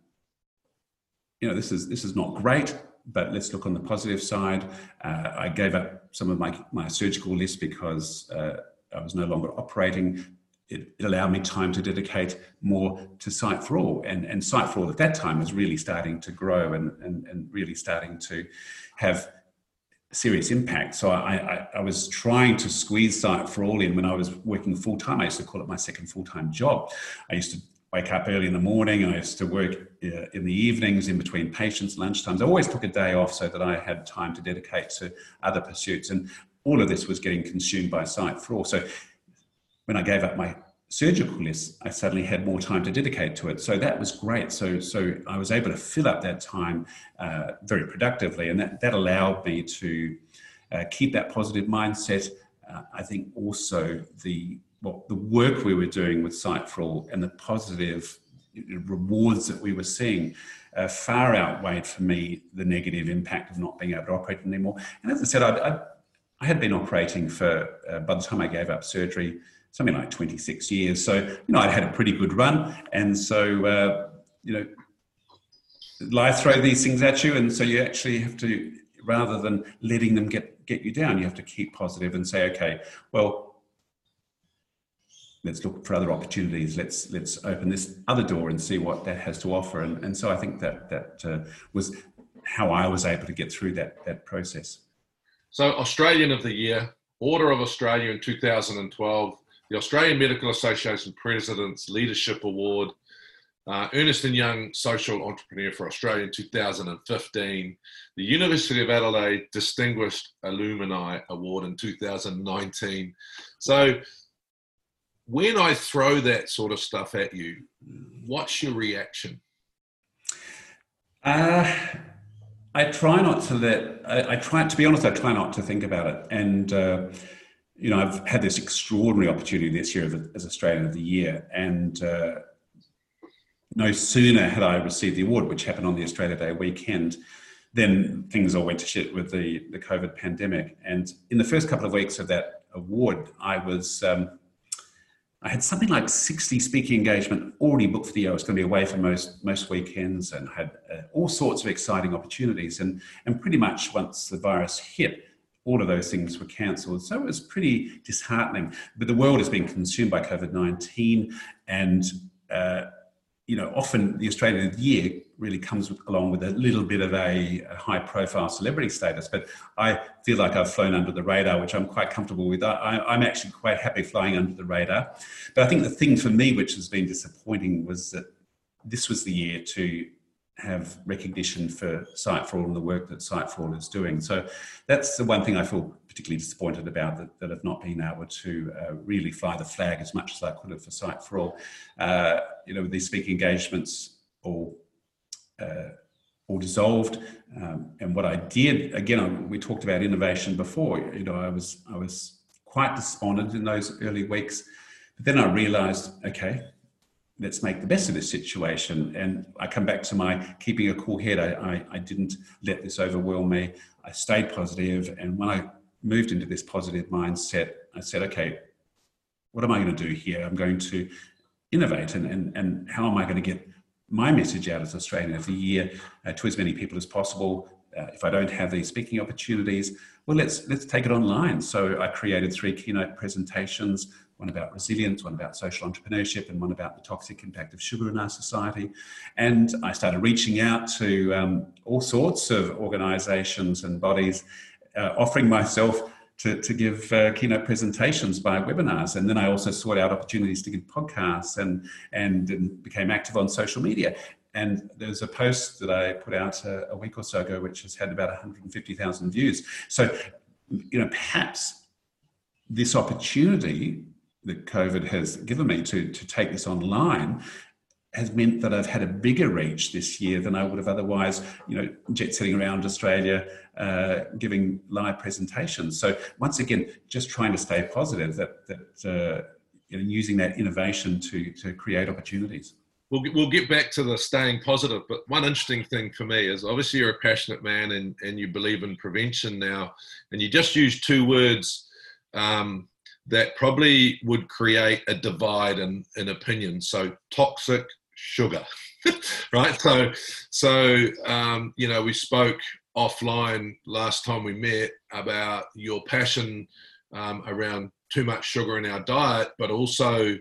you know, this is this is not great, but let's look on the positive side. Uh, I gave up some of my, my surgical list because uh, I was no longer operating. It, it, allowed me time to dedicate more to Sight for All. And, and Sight for All at that time was really starting to grow and, and, and really starting to have serious impact. So I, I, I, was trying to squeeze Sight for All in when I was working full time. I used to call it my second full time job. I used to wake up early in the morning. I used to work uh, in the evenings in between patients, lunchtimes. I always took a day off so that I had time to dedicate to other pursuits. And all of this was getting consumed by Sight for All. So when I gave up my surgical list, I suddenly had more time to dedicate to it. So that was great. So, so I was able to fill up that time uh, very productively, and that, that allowed me to uh, keep that positive mindset. Uh, I think also the well, the work we were doing with All and the positive rewards that we were seeing uh, far outweighed for me the negative impact of not being able to operate anymore. And as I said, I, I, I had been operating for, uh, by the time I gave up surgery, something like 26 years. So, you know, I'd had a pretty good run. And so, uh, you know, life throw these things at you. And so you actually have to, rather than letting them get, get you down, you have to keep positive and say, okay, well, let's look for other opportunities. Let's, let's open this other door and see what that has to offer. And, and so I think that, that uh, was how I was able to get through that, that process. So Australian of the Year, Order of Australia in 2012, the Australian Medical Association President's Leadership Award, uh, Ernst & Young Social Entrepreneur for Australia in 2015, the University of Adelaide Distinguished Alumni Award in 2019. So when I throw that sort of stuff at you, what's your reaction? Uh, I try not to let, I, I, try, to be honest, I try not to think about it. And, uh, you know, I've had this extraordinary opportunity this year as Australian of the Year, and uh, no sooner had I received the award, which happened on the Australia Day weekend, then things all went to shit with the, the COVID pandemic. And in the first couple of weeks of that award, I was um, I had something like 60 speaking engagement already booked for the year. I was going to be away for most most weekends and had uh, all sorts of exciting opportunities. And and pretty much once the virus hit, all of those things were cancelled. So it was pretty disheartening. But the world has been consumed by COVID 19. And, uh, you know, often the Australian of the Year really comes along with a little bit of a, a, high profile celebrity status. But I feel like I've flown under the radar, which I'm quite comfortable with. I, I'm actually quite happy flying under the radar. But I think the thing for me, which has been disappointing, was that this was the year to have recognition for for All and the work that for All is doing. So that's the one thing I feel particularly disappointed about that, that I've not been able to uh, really fly the flag as much as I could have for for All. Uh, you know, these speaking engagements all uh, all dissolved. Um, and what I did, again, we talked about innovation before. You know, I was I was quite despondent in those early weeks, but then I realised, okay, let's make the best of this situation. And I come back to my keeping a cool head. I, I, I, didn't let this overwhelm me. I stayed positive. And when I moved into this positive mindset, I said, okay, what am I going to do here? I'm going to innovate. And, and, and how am I going to get my message out as Australian of the Year uh, to as many people as possible? Uh, if I don't have these speaking opportunities, well, let's let's take it online. So I created three keynote presentations one about resilience, one about social entrepreneurship, and one about the toxic impact of sugar in our society. And I started reaching out to um, all sorts of organizations and bodies, uh, offering myself to, to give uh, keynote presentations by webinars. And then I also sought out opportunities to give podcasts and, and, and became active on social media. And there's a post that I put out a, a week or so ago, which has had about 150,000 views. So, you know, perhaps this opportunity that COVID has given me to, to take this online has meant that I've had a bigger reach this year than I would have otherwise, you know, jet setting around Australia, uh, giving live presentations. So once again, just trying to stay positive that, that uh, you know, using that innovation to, to create opportunities. We'll, we'll get back to the staying positive, but one interesting thing for me is obviously you're a passionate man and, and you believe in prevention now, and you just used two words um, that probably would create a divide in, in opinion. So toxic sugar, right? So, so um, you know, we spoke offline last time we met about your passion um, around too much sugar in our diet, but also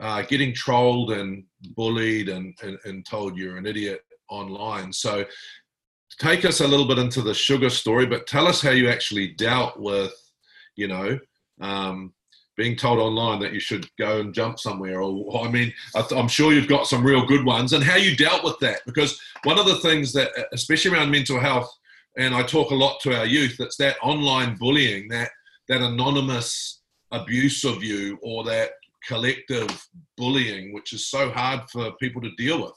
uh, getting trolled and bullied and, and, and told you're an idiot online. So take us a little bit into the sugar story, but tell us how you actually dealt with, you know, um, being told online that you should go and jump somewhere. Or, I mean, I'm sure you've got some real good ones, and how you dealt with that. Because one of the things that, especially around mental health, and I talk a lot to our youth, that's that online bullying, that that anonymous abuse of you, or that collective bullying, which is so hard for people to deal with.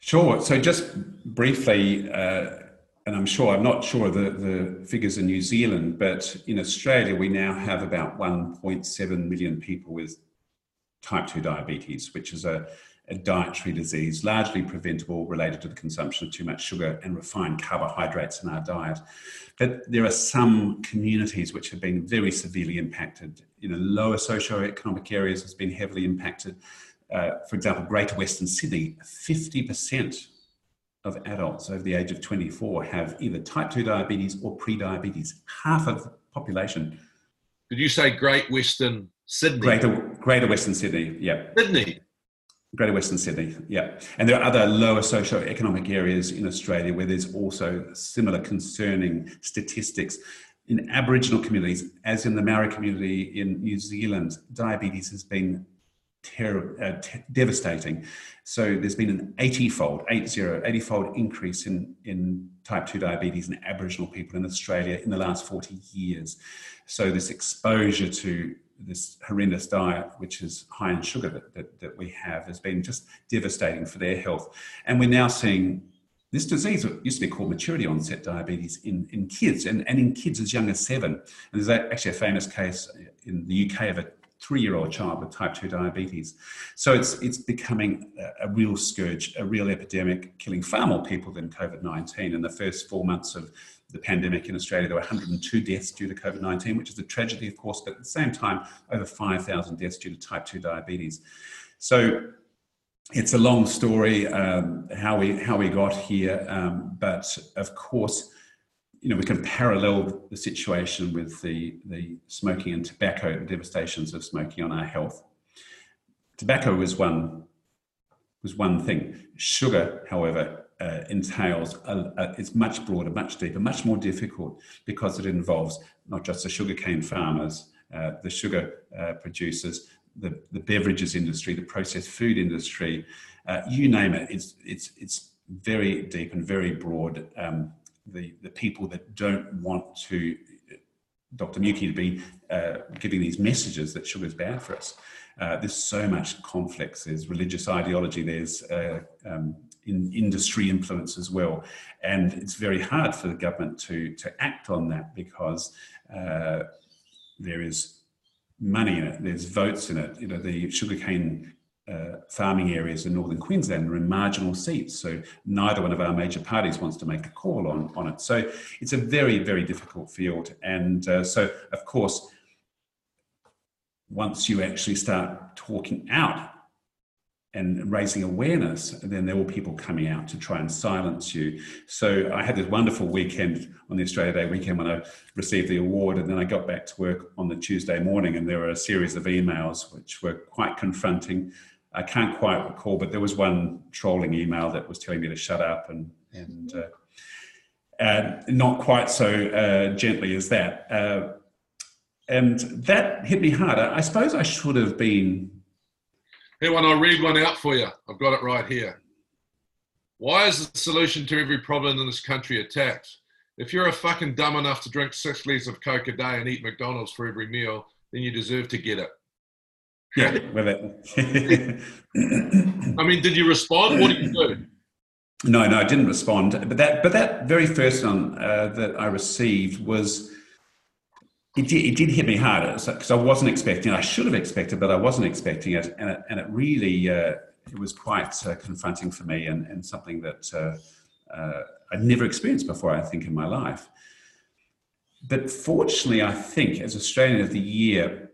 Sure. So just briefly, uh, and I'm sure I'm not sure the the figures in New Zealand, but in Australia we now have about 1.7 million people with type 2 diabetes, which is a, a dietary disease largely preventable related to the consumption of too much sugar and refined carbohydrates in our diet. But there are some communities which have been very severely impacted. You know, lower socioeconomic areas has been heavily impacted uh, for example, Greater Western Sydney, 50% of adults over the age of 24 have either type 2 diabetes or pre-diabetes. Half of the population. Did you say Great Western Sydney? Greater, Greater Western Sydney, yeah. Sydney. Greater Western Sydney, yeah. And there are other lower socio-economic areas in Australia where there's also similar concerning statistics. In Aboriginal communities, as in the Maori community in New Zealand, diabetes has been ter- uh, t- devastating. So there's been an 80-fold, 80, 80-fold increase in, in type 2 diabetes in Aboriginal people in Australia in the last 40 years. So this exposure to this horrendous diet, which is high in sugar that, that, that we have, has been just devastating for their health. And we're now seeing this disease used to be called maturity onset diabetes in, in kids and, and in kids as young as seven. And there's actually a famous case in the UK of a three-year-old child with type 2 diabetes. So it's, it's becoming a, real scourge, a real epidemic, killing far more people than COVID-19. In the first four months of the pandemic in Australia, there were 102 deaths due to COVID-19, which is a tragedy, of course, but at the same time, over 5,000 deaths due to type 2 diabetes. So it's a long story um, how we how we got here, um, but of course, you know, we can parallel the situation with the, the smoking and tobacco, the devastations of smoking on our health. Tobacco was one, was one thing. Sugar, however, uh, entails, a, a, it's much broader, much deeper, much more difficult because it involves not just the sugarcane farmers, uh, the sugar uh, producers, the, the beverages industry, the processed food industry, uh, you name it, it's, it's, it's very deep and very broad. Um, the, the people that don't want to Dr. Muecke to be uh, giving these messages that sugar is bad for us. Uh, there's so much conflicts. There's religious ideology. There's uh, um, in industry influence as well, and it's very hard for the government to to act on that because uh, there is money in it. There's votes in it. You know, the sugarcane uh, farming areas in northern Queensland are in marginal seats. So neither one of our major parties wants to make a call on, on it. So it's a very, very difficult field. And uh, so, of course, once you actually start talking out and raising awareness, then there were people coming out to try and silence you. So I had this wonderful weekend on the Australia Day weekend when I received the award, and then I got back to work on the Tuesday morning, and there were a series of emails which were quite confronting I can't quite recall, but there was one trolling email that was telling me to shut up and and uh, and not quite so uh, gently as that. Uh, and that hit me hard. I, I suppose I should have been. Here, one, I'll read one out for you. I've got it right here. Why is the solution to every problem in this country a tax? If you're a fucking dumb enough to drink six litres of Coke a day and eat McDonald's for every meal, then you deserve to get it. Yeah, with it. I mean, did you respond? What did you do? No, no, I didn't respond. But that, but that very first one uh, that I received was it did, it did hit me hard because I wasn't expecting. I should have expected, but I wasn't expecting it, and it, and it really uh, it was quite uh, confronting for me, and, and something that uh, uh, I'd never experienced before. I think in my life. But fortunately, I think as Australian of the Year,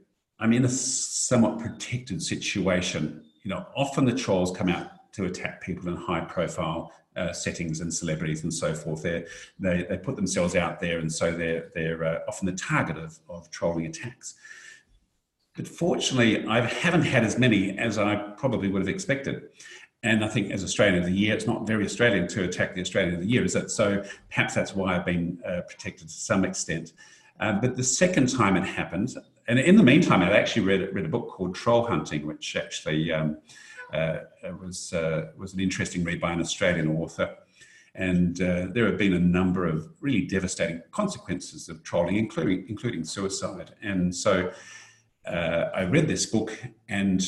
I'm in a somewhat protected situation. You know, often the trolls come out to attack people in high profile uh, settings and celebrities and so forth. They're, they they put themselves out there, and so they're they're uh, often the target of, of trolling attacks. But fortunately, I haven't had as many as I probably would have expected. And I think as Australian of the Year, it's not very Australian to attack the Australian of the Year, is it? So perhaps that's why I've been uh, protected to some extent. Um, but the second time it happened, and in the meantime, I'd actually read, read a book called Troll Hunting, which actually um, uh, was, uh, was an interesting read by an Australian author. And uh, there have been a number of really devastating consequences of trolling, including, including suicide. And so uh, I read this book and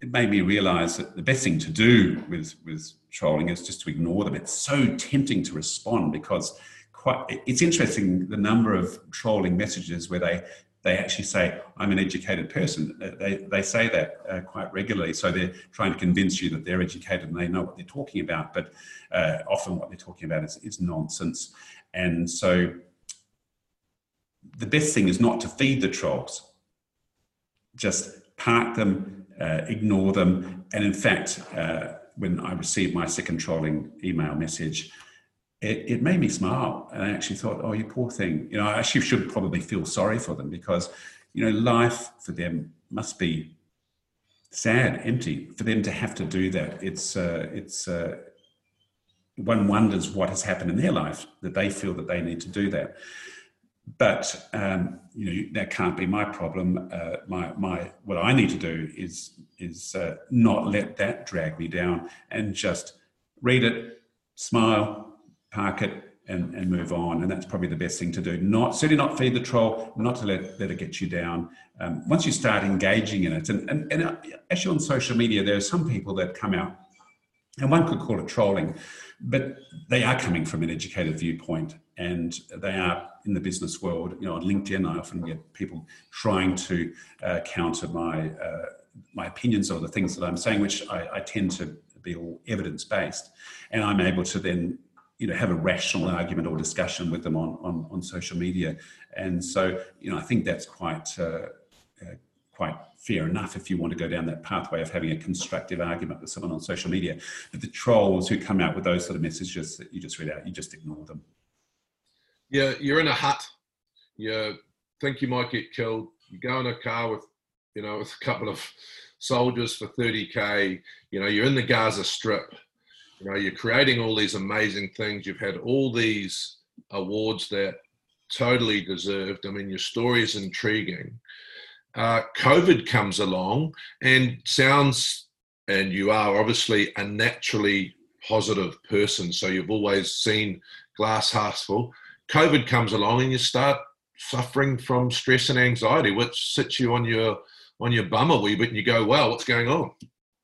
it made me realize that the best thing to do with, with trolling is just to ignore them. It's so tempting to respond because quite, it's interesting the number of trolling messages where they, they actually say, I'm an educated person. They, they say that uh, quite regularly. So they're trying to convince you that they're educated and they know what they're talking about. But uh, often what they're talking about is, is nonsense. And so the best thing is not to feed the trolls just park them, uh, ignore them. And in fact, uh, when I received my second trolling email message, it, it, made me smile. And I actually thought, oh, you poor thing. You know, I actually should probably feel sorry for them because, you know, life for them must be sad, empty. For them to have to do that, it's, uh, it's, uh, one wonders what has happened in their life that they feel that they need to do that but um, you know that can't be my problem. Uh, my my what I need to do is is uh, not let that drag me down and just read it, smile, park it, and, and move on. And that's probably the best thing to do. Not certainly not feed the troll, not to let, let it get you down. Um, once you start engaging in it, and, and, and uh, actually on social media, there are some people that come out, and one could call it trolling, but they are coming from an educated viewpoint and they are in the business world. You know, on LinkedIn, I often get people trying to uh, counter my uh, my opinions or the things that I'm saying, which I, I tend to be all evidence based, and I'm able to then you know have a rational argument or discussion with them on on, on social media, and so you know I think that's quite. Uh, uh quite fair enough if you want to go down that pathway of having a constructive argument with someone on social media. But the trolls who come out with those sort of messages that you just read out, you just ignore them you're you're in a hut. You think you might get killed. You go in a car with, you know, with a couple of soldiers for 30k. You know, you're in the Gaza Strip. You know, you're creating all these amazing things. You've had all these awards that totally deserved. I mean, your story is intriguing. Uh, COVID comes along and sounds, and you are obviously a naturally positive person. So you've always seen glass half full. COVID comes along and you start suffering from stress and anxiety, which sits you on your on your bum a wee bit, and you go, "Well, what's going on?"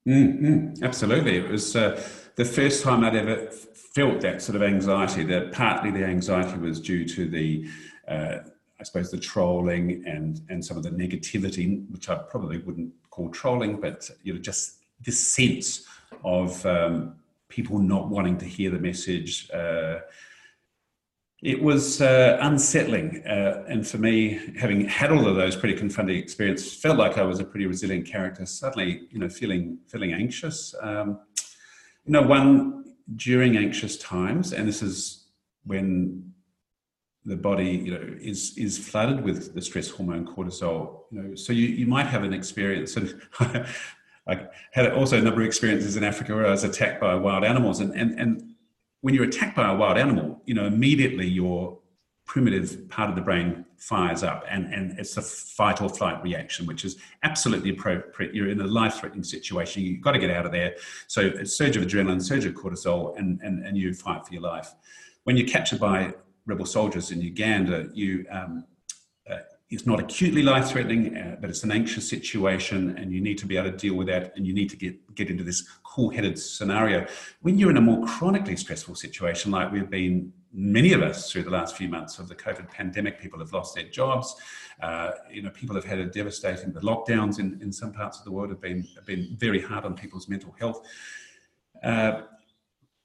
Mm-hmm. Absolutely, it was uh, the first time I'd ever felt that sort of anxiety. That partly the anxiety was due to the, uh, I suppose, the trolling and and some of the negativity, which I probably wouldn't call trolling, but you know, just this sense of um, people not wanting to hear the message. Uh, it was uh, unsettling. Uh, and for me, having had all of those pretty confronting experiences, felt like I was a pretty resilient character. Suddenly, you know, feeling feeling anxious. Um, you know, one during anxious times, and this is when the body, you know, is is flooded with the stress hormone cortisol. You know, so you, you might have an experience, and I had also a number of experiences in Africa where I was attacked by wild animals, and and and when you're attacked by a wild animal, you know, immediately your primitive part of the brain fires up and, and it's a fight or flight reaction, which is absolutely appropriate. You're in a life threatening situation. You've got to get out of there. So a surge of adrenaline, surge of cortisol, and, and, and you fight for your life. When you're captured by rebel soldiers in Uganda, you um, it's not acutely life threatening, uh, but it's an anxious situation, and you need to be able to deal with that, and you need to get, get into this cool headed scenario. When you're in a more chronically stressful situation, like we've been, many of us through the last few months of the COVID pandemic, people have lost their jobs. Uh, you know, people have had a devastating, the lockdowns in, in some parts of the world have been, have been very hard on people's mental health. Uh,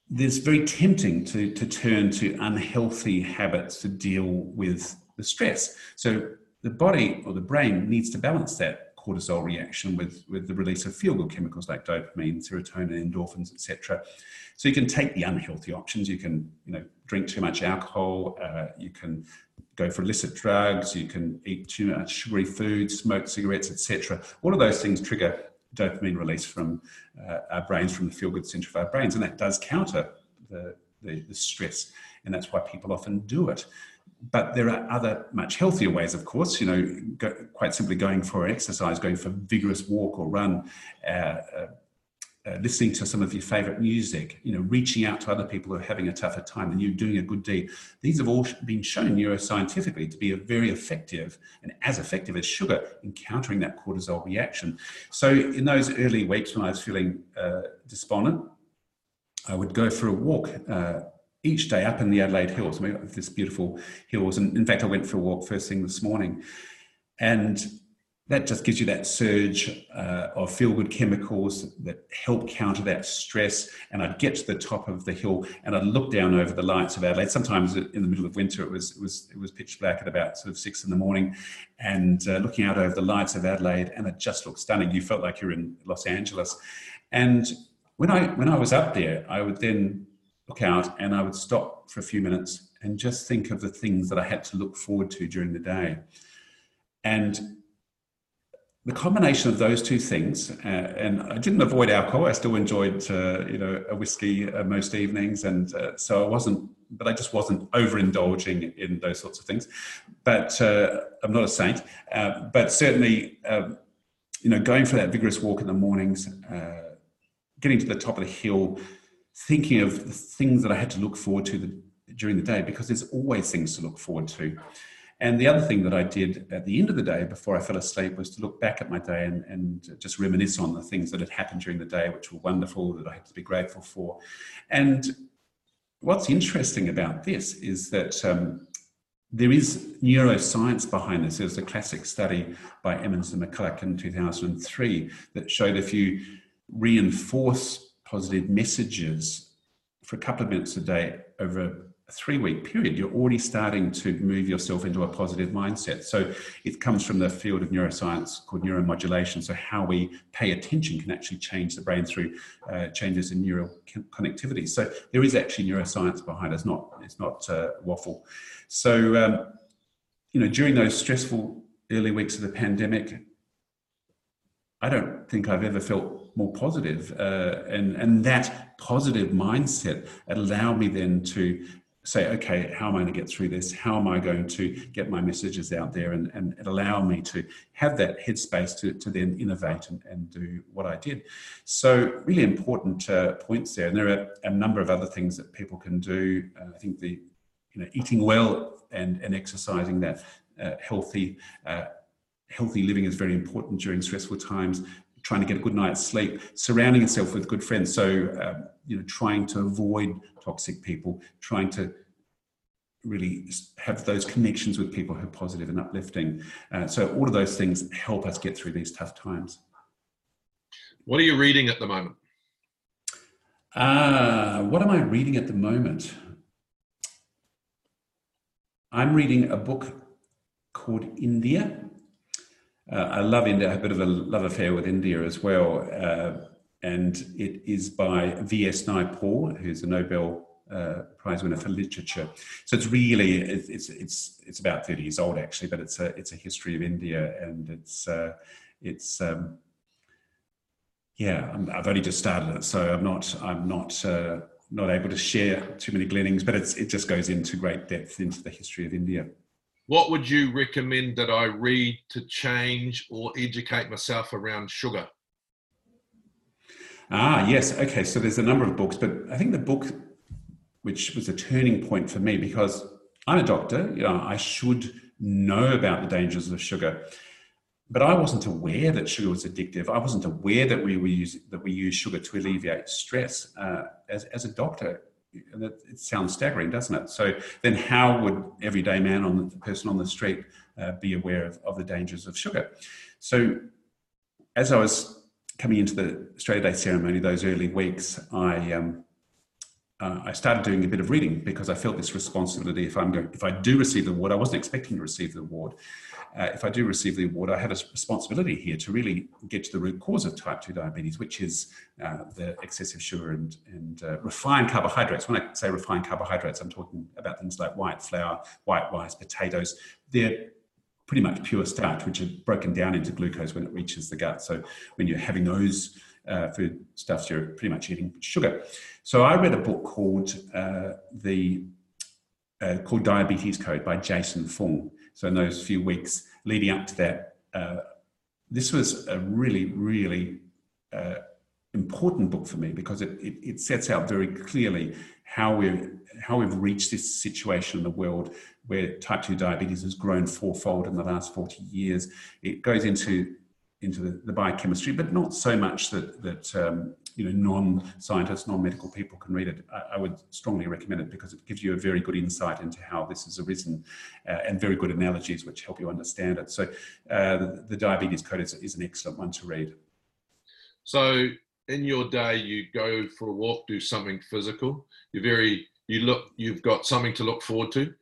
there's very tempting to, to turn to unhealthy habits to deal with the stress. So the body or the brain needs to balance that cortisol reaction with, with the release of feel good chemicals like dopamine, serotonin, endorphins, etc. So you can take the unhealthy options. You can, you know, drink too much alcohol. Uh, you can go for illicit drugs. You can eat too much sugary food, smoke cigarettes, etc. All of those things trigger dopamine release from uh, our brains, from the feel good center of our brains, and that does counter the, the, the stress, and that's why people often do it but there are other much healthier ways, of course. You know, go, quite simply going for exercise, going for vigorous walk or run, uh, uh, uh, listening to some of your favorite music, you know, reaching out to other people who are having a tougher time and you doing a good deed. These have all been shown neuroscientifically to be very effective and as effective as sugar in countering that cortisol reaction. So in those early weeks when I was feeling uh, despondent, I would go for a walk uh, each day up in the Adelaide Hills. We have this beautiful hills, and in fact, I went for a walk first thing this morning, and that just gives you that surge uh, of feel good chemicals that help counter that stress. And I'd get to the top of the hill and I'd look down over the lights of Adelaide. Sometimes in the middle of winter, it was, it was, it was pitch black at about sort of six in the morning and uh, looking out over the lights of Adelaide and it just looked stunning. You felt like you're in Los Angeles. And when I, when I was up there, I would then out and I would stop for a few minutes and just think of the things that I had to look forward to during the day. And the combination of those two things, uh, and I didn't avoid alcohol. I still enjoyed, uh, you know, a whiskey uh, most evenings, and uh, so I wasn't. But I just wasn't overindulging in those sorts of things. But uh, I'm not a saint. Uh, but certainly, um, you know, going for that vigorous walk in the mornings, getting to the top of the hill, thinking of the things that I had to look forward to the, during the day, because there's always things to look forward to. And the other thing that I did at the end of the day before I fell asleep was to look back at my day and, and just reminisce on the things that had happened during the day, which were wonderful, that I had to be grateful for. And what's interesting about this is that um, there is neuroscience behind this. There's a classic study by Emmons and McCullough in 2003 that showed if you reinforce positive messages for a couple of minutes a day over a three week period, you're already starting to move yourself into a positive mindset. So it comes from the field of neuroscience called neuromodulation. So how we pay attention can actually change the brain through uh, changes in neural connectivity. So there is actually neuroscience behind it. It's not, it's not uh, waffle. So, um, you know, during those stressful early weeks of the pandemic, I don't think I've ever felt more positive. Uh, and, and that positive mindset allowed me then to say, okay, how am I going to get through this? How am I going to get my messages out there and, and allow me to have that headspace to, to then innovate and, and do what I did? So, really important uh, points there. And there are a number of other things that people can do. Uh, I think the you know, eating well and, and exercising that uh, healthy, uh, healthy living is very important during stressful times trying to get a good night's sleep, surrounding yourself with good friends. So, um, you know, trying to avoid toxic people, trying to really have those connections with people who are positive and uplifting. Uh, so, all of those things help us get through these tough times. What are you reading at the moment? Uh, what am I reading at the moment? I'm reading a book called India uh, I love India. I have a bit of a love affair with India as well. Uh, and it is by V.S. Naipaul, who's a Nobel uh, Prize winner for literature. So it's really it's it's it's about thirty years old actually, but it's a it's a history of India, and it's uh, it's um, yeah. i have only just started it, so I'm not I'm not uh, not able to share too many gleanings, but it's it just goes into great depth into the history of India what would you recommend that I read to change or educate myself around sugar? Ah, yes. Okay. So there's a number of books, but I think the book which was a turning point for me because I'm a doctor, you know, I should know about the dangers of sugar. But I wasn't aware that sugar was addictive. I wasn't aware that we were using that we use sugar to alleviate stress. Uh, as, as a doctor, it sounds staggering, doesn't it? So then, how would everyday man on the person on the street uh, be aware of, of the dangers of sugar? So, as I was coming into the Australia Day ceremony, those early weeks, I um, uh, I started doing a bit of reading because I felt this responsibility. If I'm going, if I do receive the award, I wasn't expecting to receive the award, uh, if I do receive the award, I have a responsibility here to really get to the root cause of type 2 diabetes, which is uh, the excessive sugar and, and uh, refined carbohydrates. When I say refined carbohydrates, I'm talking about things like white flour, white rice, potatoes. They're pretty much pure starch, which are broken down into glucose when it reaches the gut. So when you're having those uh, food stuffs, you're pretty much eating sugar. So I read a book called uh, the uh, called Diabetes Code by Jason Fung. So in those few weeks leading up to that, uh, this was a really, really uh, important book for me because it, it, it, sets out very clearly how we've how we've reached this situation in the world where type 2 diabetes has grown fourfold in the last 40 years. It goes into into the, the biochemistry, but not so much that that um, you know non-scientists, non-medical people can read it. I, I, would strongly recommend it because it gives you a very good insight into how this has arisen, uh, and very good analogies which help you understand it. So, uh, the, the, diabetes code is, is an excellent one to read. So, in your day, you go for a walk, do something physical. You're very you look. You've got something to look forward to.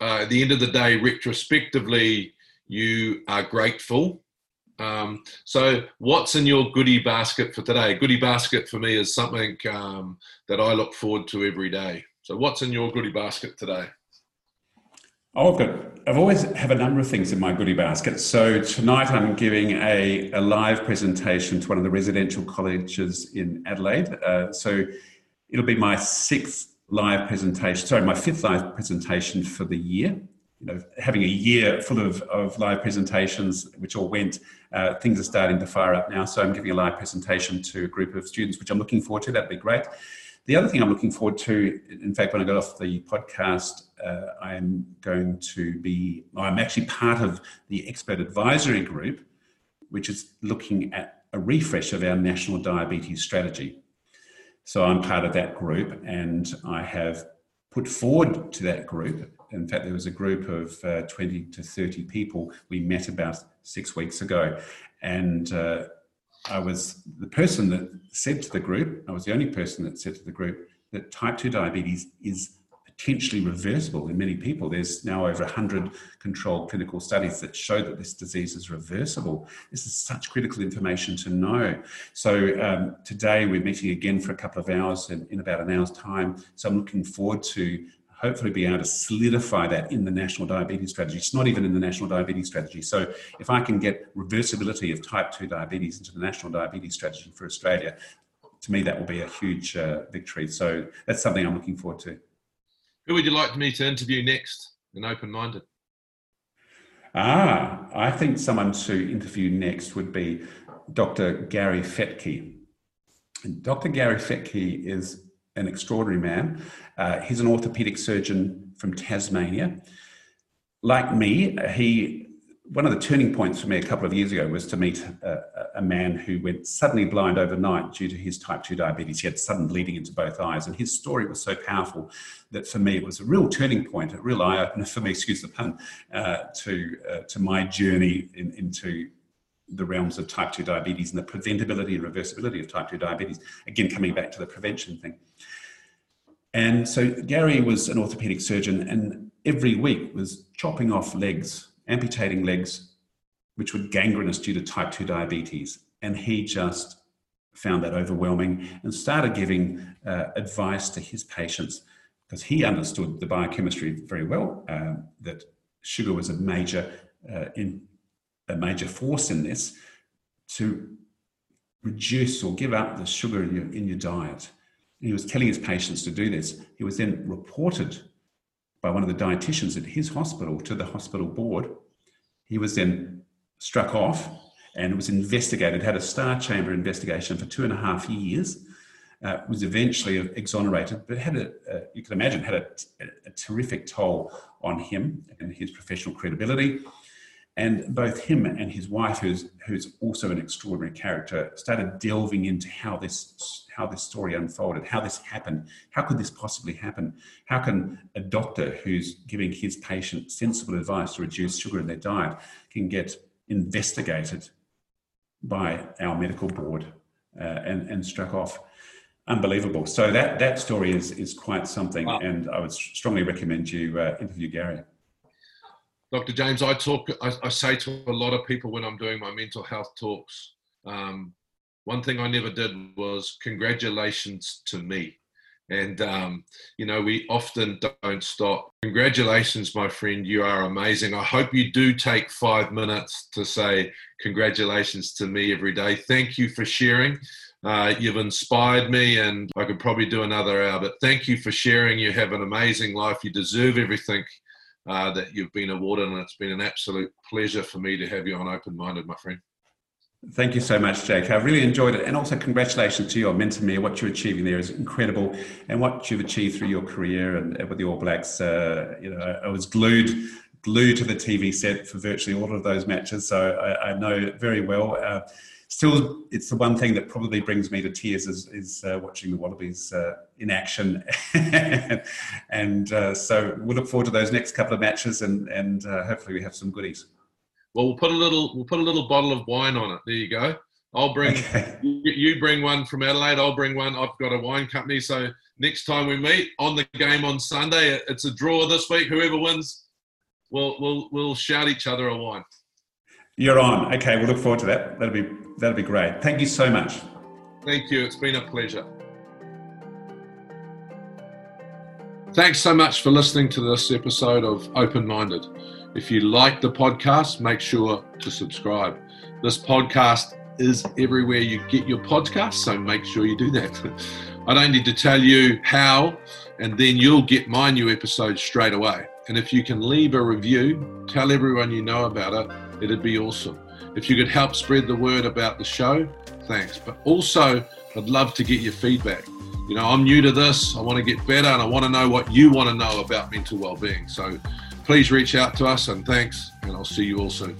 Uh, at the end of the day, retrospectively, you are grateful um, so, what's in your goodie basket for today? Goodie basket for me is something um, that I look forward to every day. So, what's in your goodie basket today? Oh, I've got. I've always have a number of things in my goodie basket. So tonight I'm giving a, a live presentation to one of the residential colleges in Adelaide. Uh, so it'll be my sixth live presentation. Sorry, my fifth live presentation for the year you know, having a year full of, of live presentations, which all went, uh, things are starting to fire up now. So I'm giving a live presentation to a group of students, which I'm looking forward to. That'd be great. The other thing I'm looking forward to, in fact, when I got off the podcast, uh, I'm going to be, I'm actually part of the expert advisory group, which is looking at a refresh of our national diabetes strategy. So I'm part of that group, and I have put forward to that group in fact, there was a group of uh, 20 to 30 people we met about six weeks ago. And uh, I was the person that said to the group, I was the only person that said to the group that type 2 diabetes is potentially reversible in many people. There's now over 100 controlled clinical studies that show that this disease is reversible. This is such critical information to know. So um, today we're meeting again for a couple of hours in, in about an hour's time. So I'm looking forward to hopefully be able to solidify that in the national diabetes strategy. It's not even in the national diabetes strategy. So if I can get reversibility of type 2 diabetes into the national diabetes strategy for Australia, to me that will be a huge uh, victory. So that's something I'm looking forward to. Who would you like me to interview next in Open Minded? Ah, I think someone to interview next would be Dr. Gary Fettke. And Dr. Gary Fettke is an extraordinary man. Uh, he's an orthopedic surgeon from Tasmania. Like me, he one of the turning points for me a couple of years ago was to meet a, a, man who went suddenly blind overnight due to his type 2 diabetes. He had sudden bleeding into both eyes, and his story was so powerful that for me it was a real turning point, a real eye opener for me, excuse the pun, uh, to, uh, to my journey in, into the realms of type 2 diabetes and the preventability and reversibility of type 2 diabetes. Again, coming back to the prevention thing. And so Gary was an orthopedic surgeon and every week was chopping off legs, amputating legs, which were gangrenous due to type 2 diabetes. And he just found that overwhelming and started giving uh, advice to his patients because he understood the biochemistry very well, uh, that sugar was a major uh, in a major force in this to reduce or give up the sugar in your, in your diet. And he was telling his patients to do this. He was then reported by one of the dietitians at his hospital to the hospital board. He was then struck off and was investigated, had a star chamber investigation for two and a half years. Uh, was eventually exonerated, but had a, uh, you can imagine, had a, a, a terrific toll on him and his professional credibility. And both him and his wife, who's, who's also an extraordinary character, started delving into how this, how this story unfolded, how this happened. How could this possibly happen? How can a doctor who's giving his patient sensible advice to reduce sugar in their diet can get investigated by our medical board uh, and, and struck off? Unbelievable. So that, that story is, is quite something. Wow. And I would strongly recommend you uh, interview Gary. Dr. James, I talk, I, I, say to a lot of people when I'm doing my mental health talks, um, one thing I never did was congratulations to me. And, um, you know, we often don't stop. Congratulations, my friend. You are amazing. I hope you do take five minutes to say congratulations to me every day. Thank you for sharing. Uh, you've inspired me, and I could probably do another hour, but thank you for sharing. You have an amazing life. You deserve everything uh, that you've been awarded, and it's been an absolute pleasure for me to have you on Open Minded, my friend. Thank you so much, Jake. I really enjoyed it. And also, congratulations to you on Mentemia What you're achieving there is incredible. And what you've achieved through your career and, with the All Blacks, uh, you know, I was glued glued to the TV set for virtually all of those matches. So I, I know very well. Uh, still, it's the one thing that probably brings me to tears is, is uh, watching the Wallabies uh, in action. and uh, so we'll look forward to those next couple of matches, and, and uh, hopefully we have some goodies. Well, we'll put a little we'll put a little bottle of wine on it. There you go. I'll bring okay. you bring one from Adelaide. I'll bring one. I've got a wine company, so next time we meet on the game on Sunday, it's a draw this week. Whoever wins, we'll we'll we'll shout each other a wine. You're on. Okay, we'll look forward to that. That'll be that'll be great. Thank you so much. Thank you. It's been a pleasure. Thanks so much for listening to this episode of Open Minded. If you like the podcast, make sure to subscribe. This podcast is everywhere you get your podcast, so make sure you do that. I don't need to tell you how, and then you'll get my new episode straight away. And if you can leave a review, tell everyone you know about it it'd be awesome. If you could help spread the word about the show, thanks. But also, I'd love to get your feedback. You know, I'm new to this, I want to get better, and I want to know what you want to know about mental well-being. So please reach out to us, and thanks, and I'll see you all soon.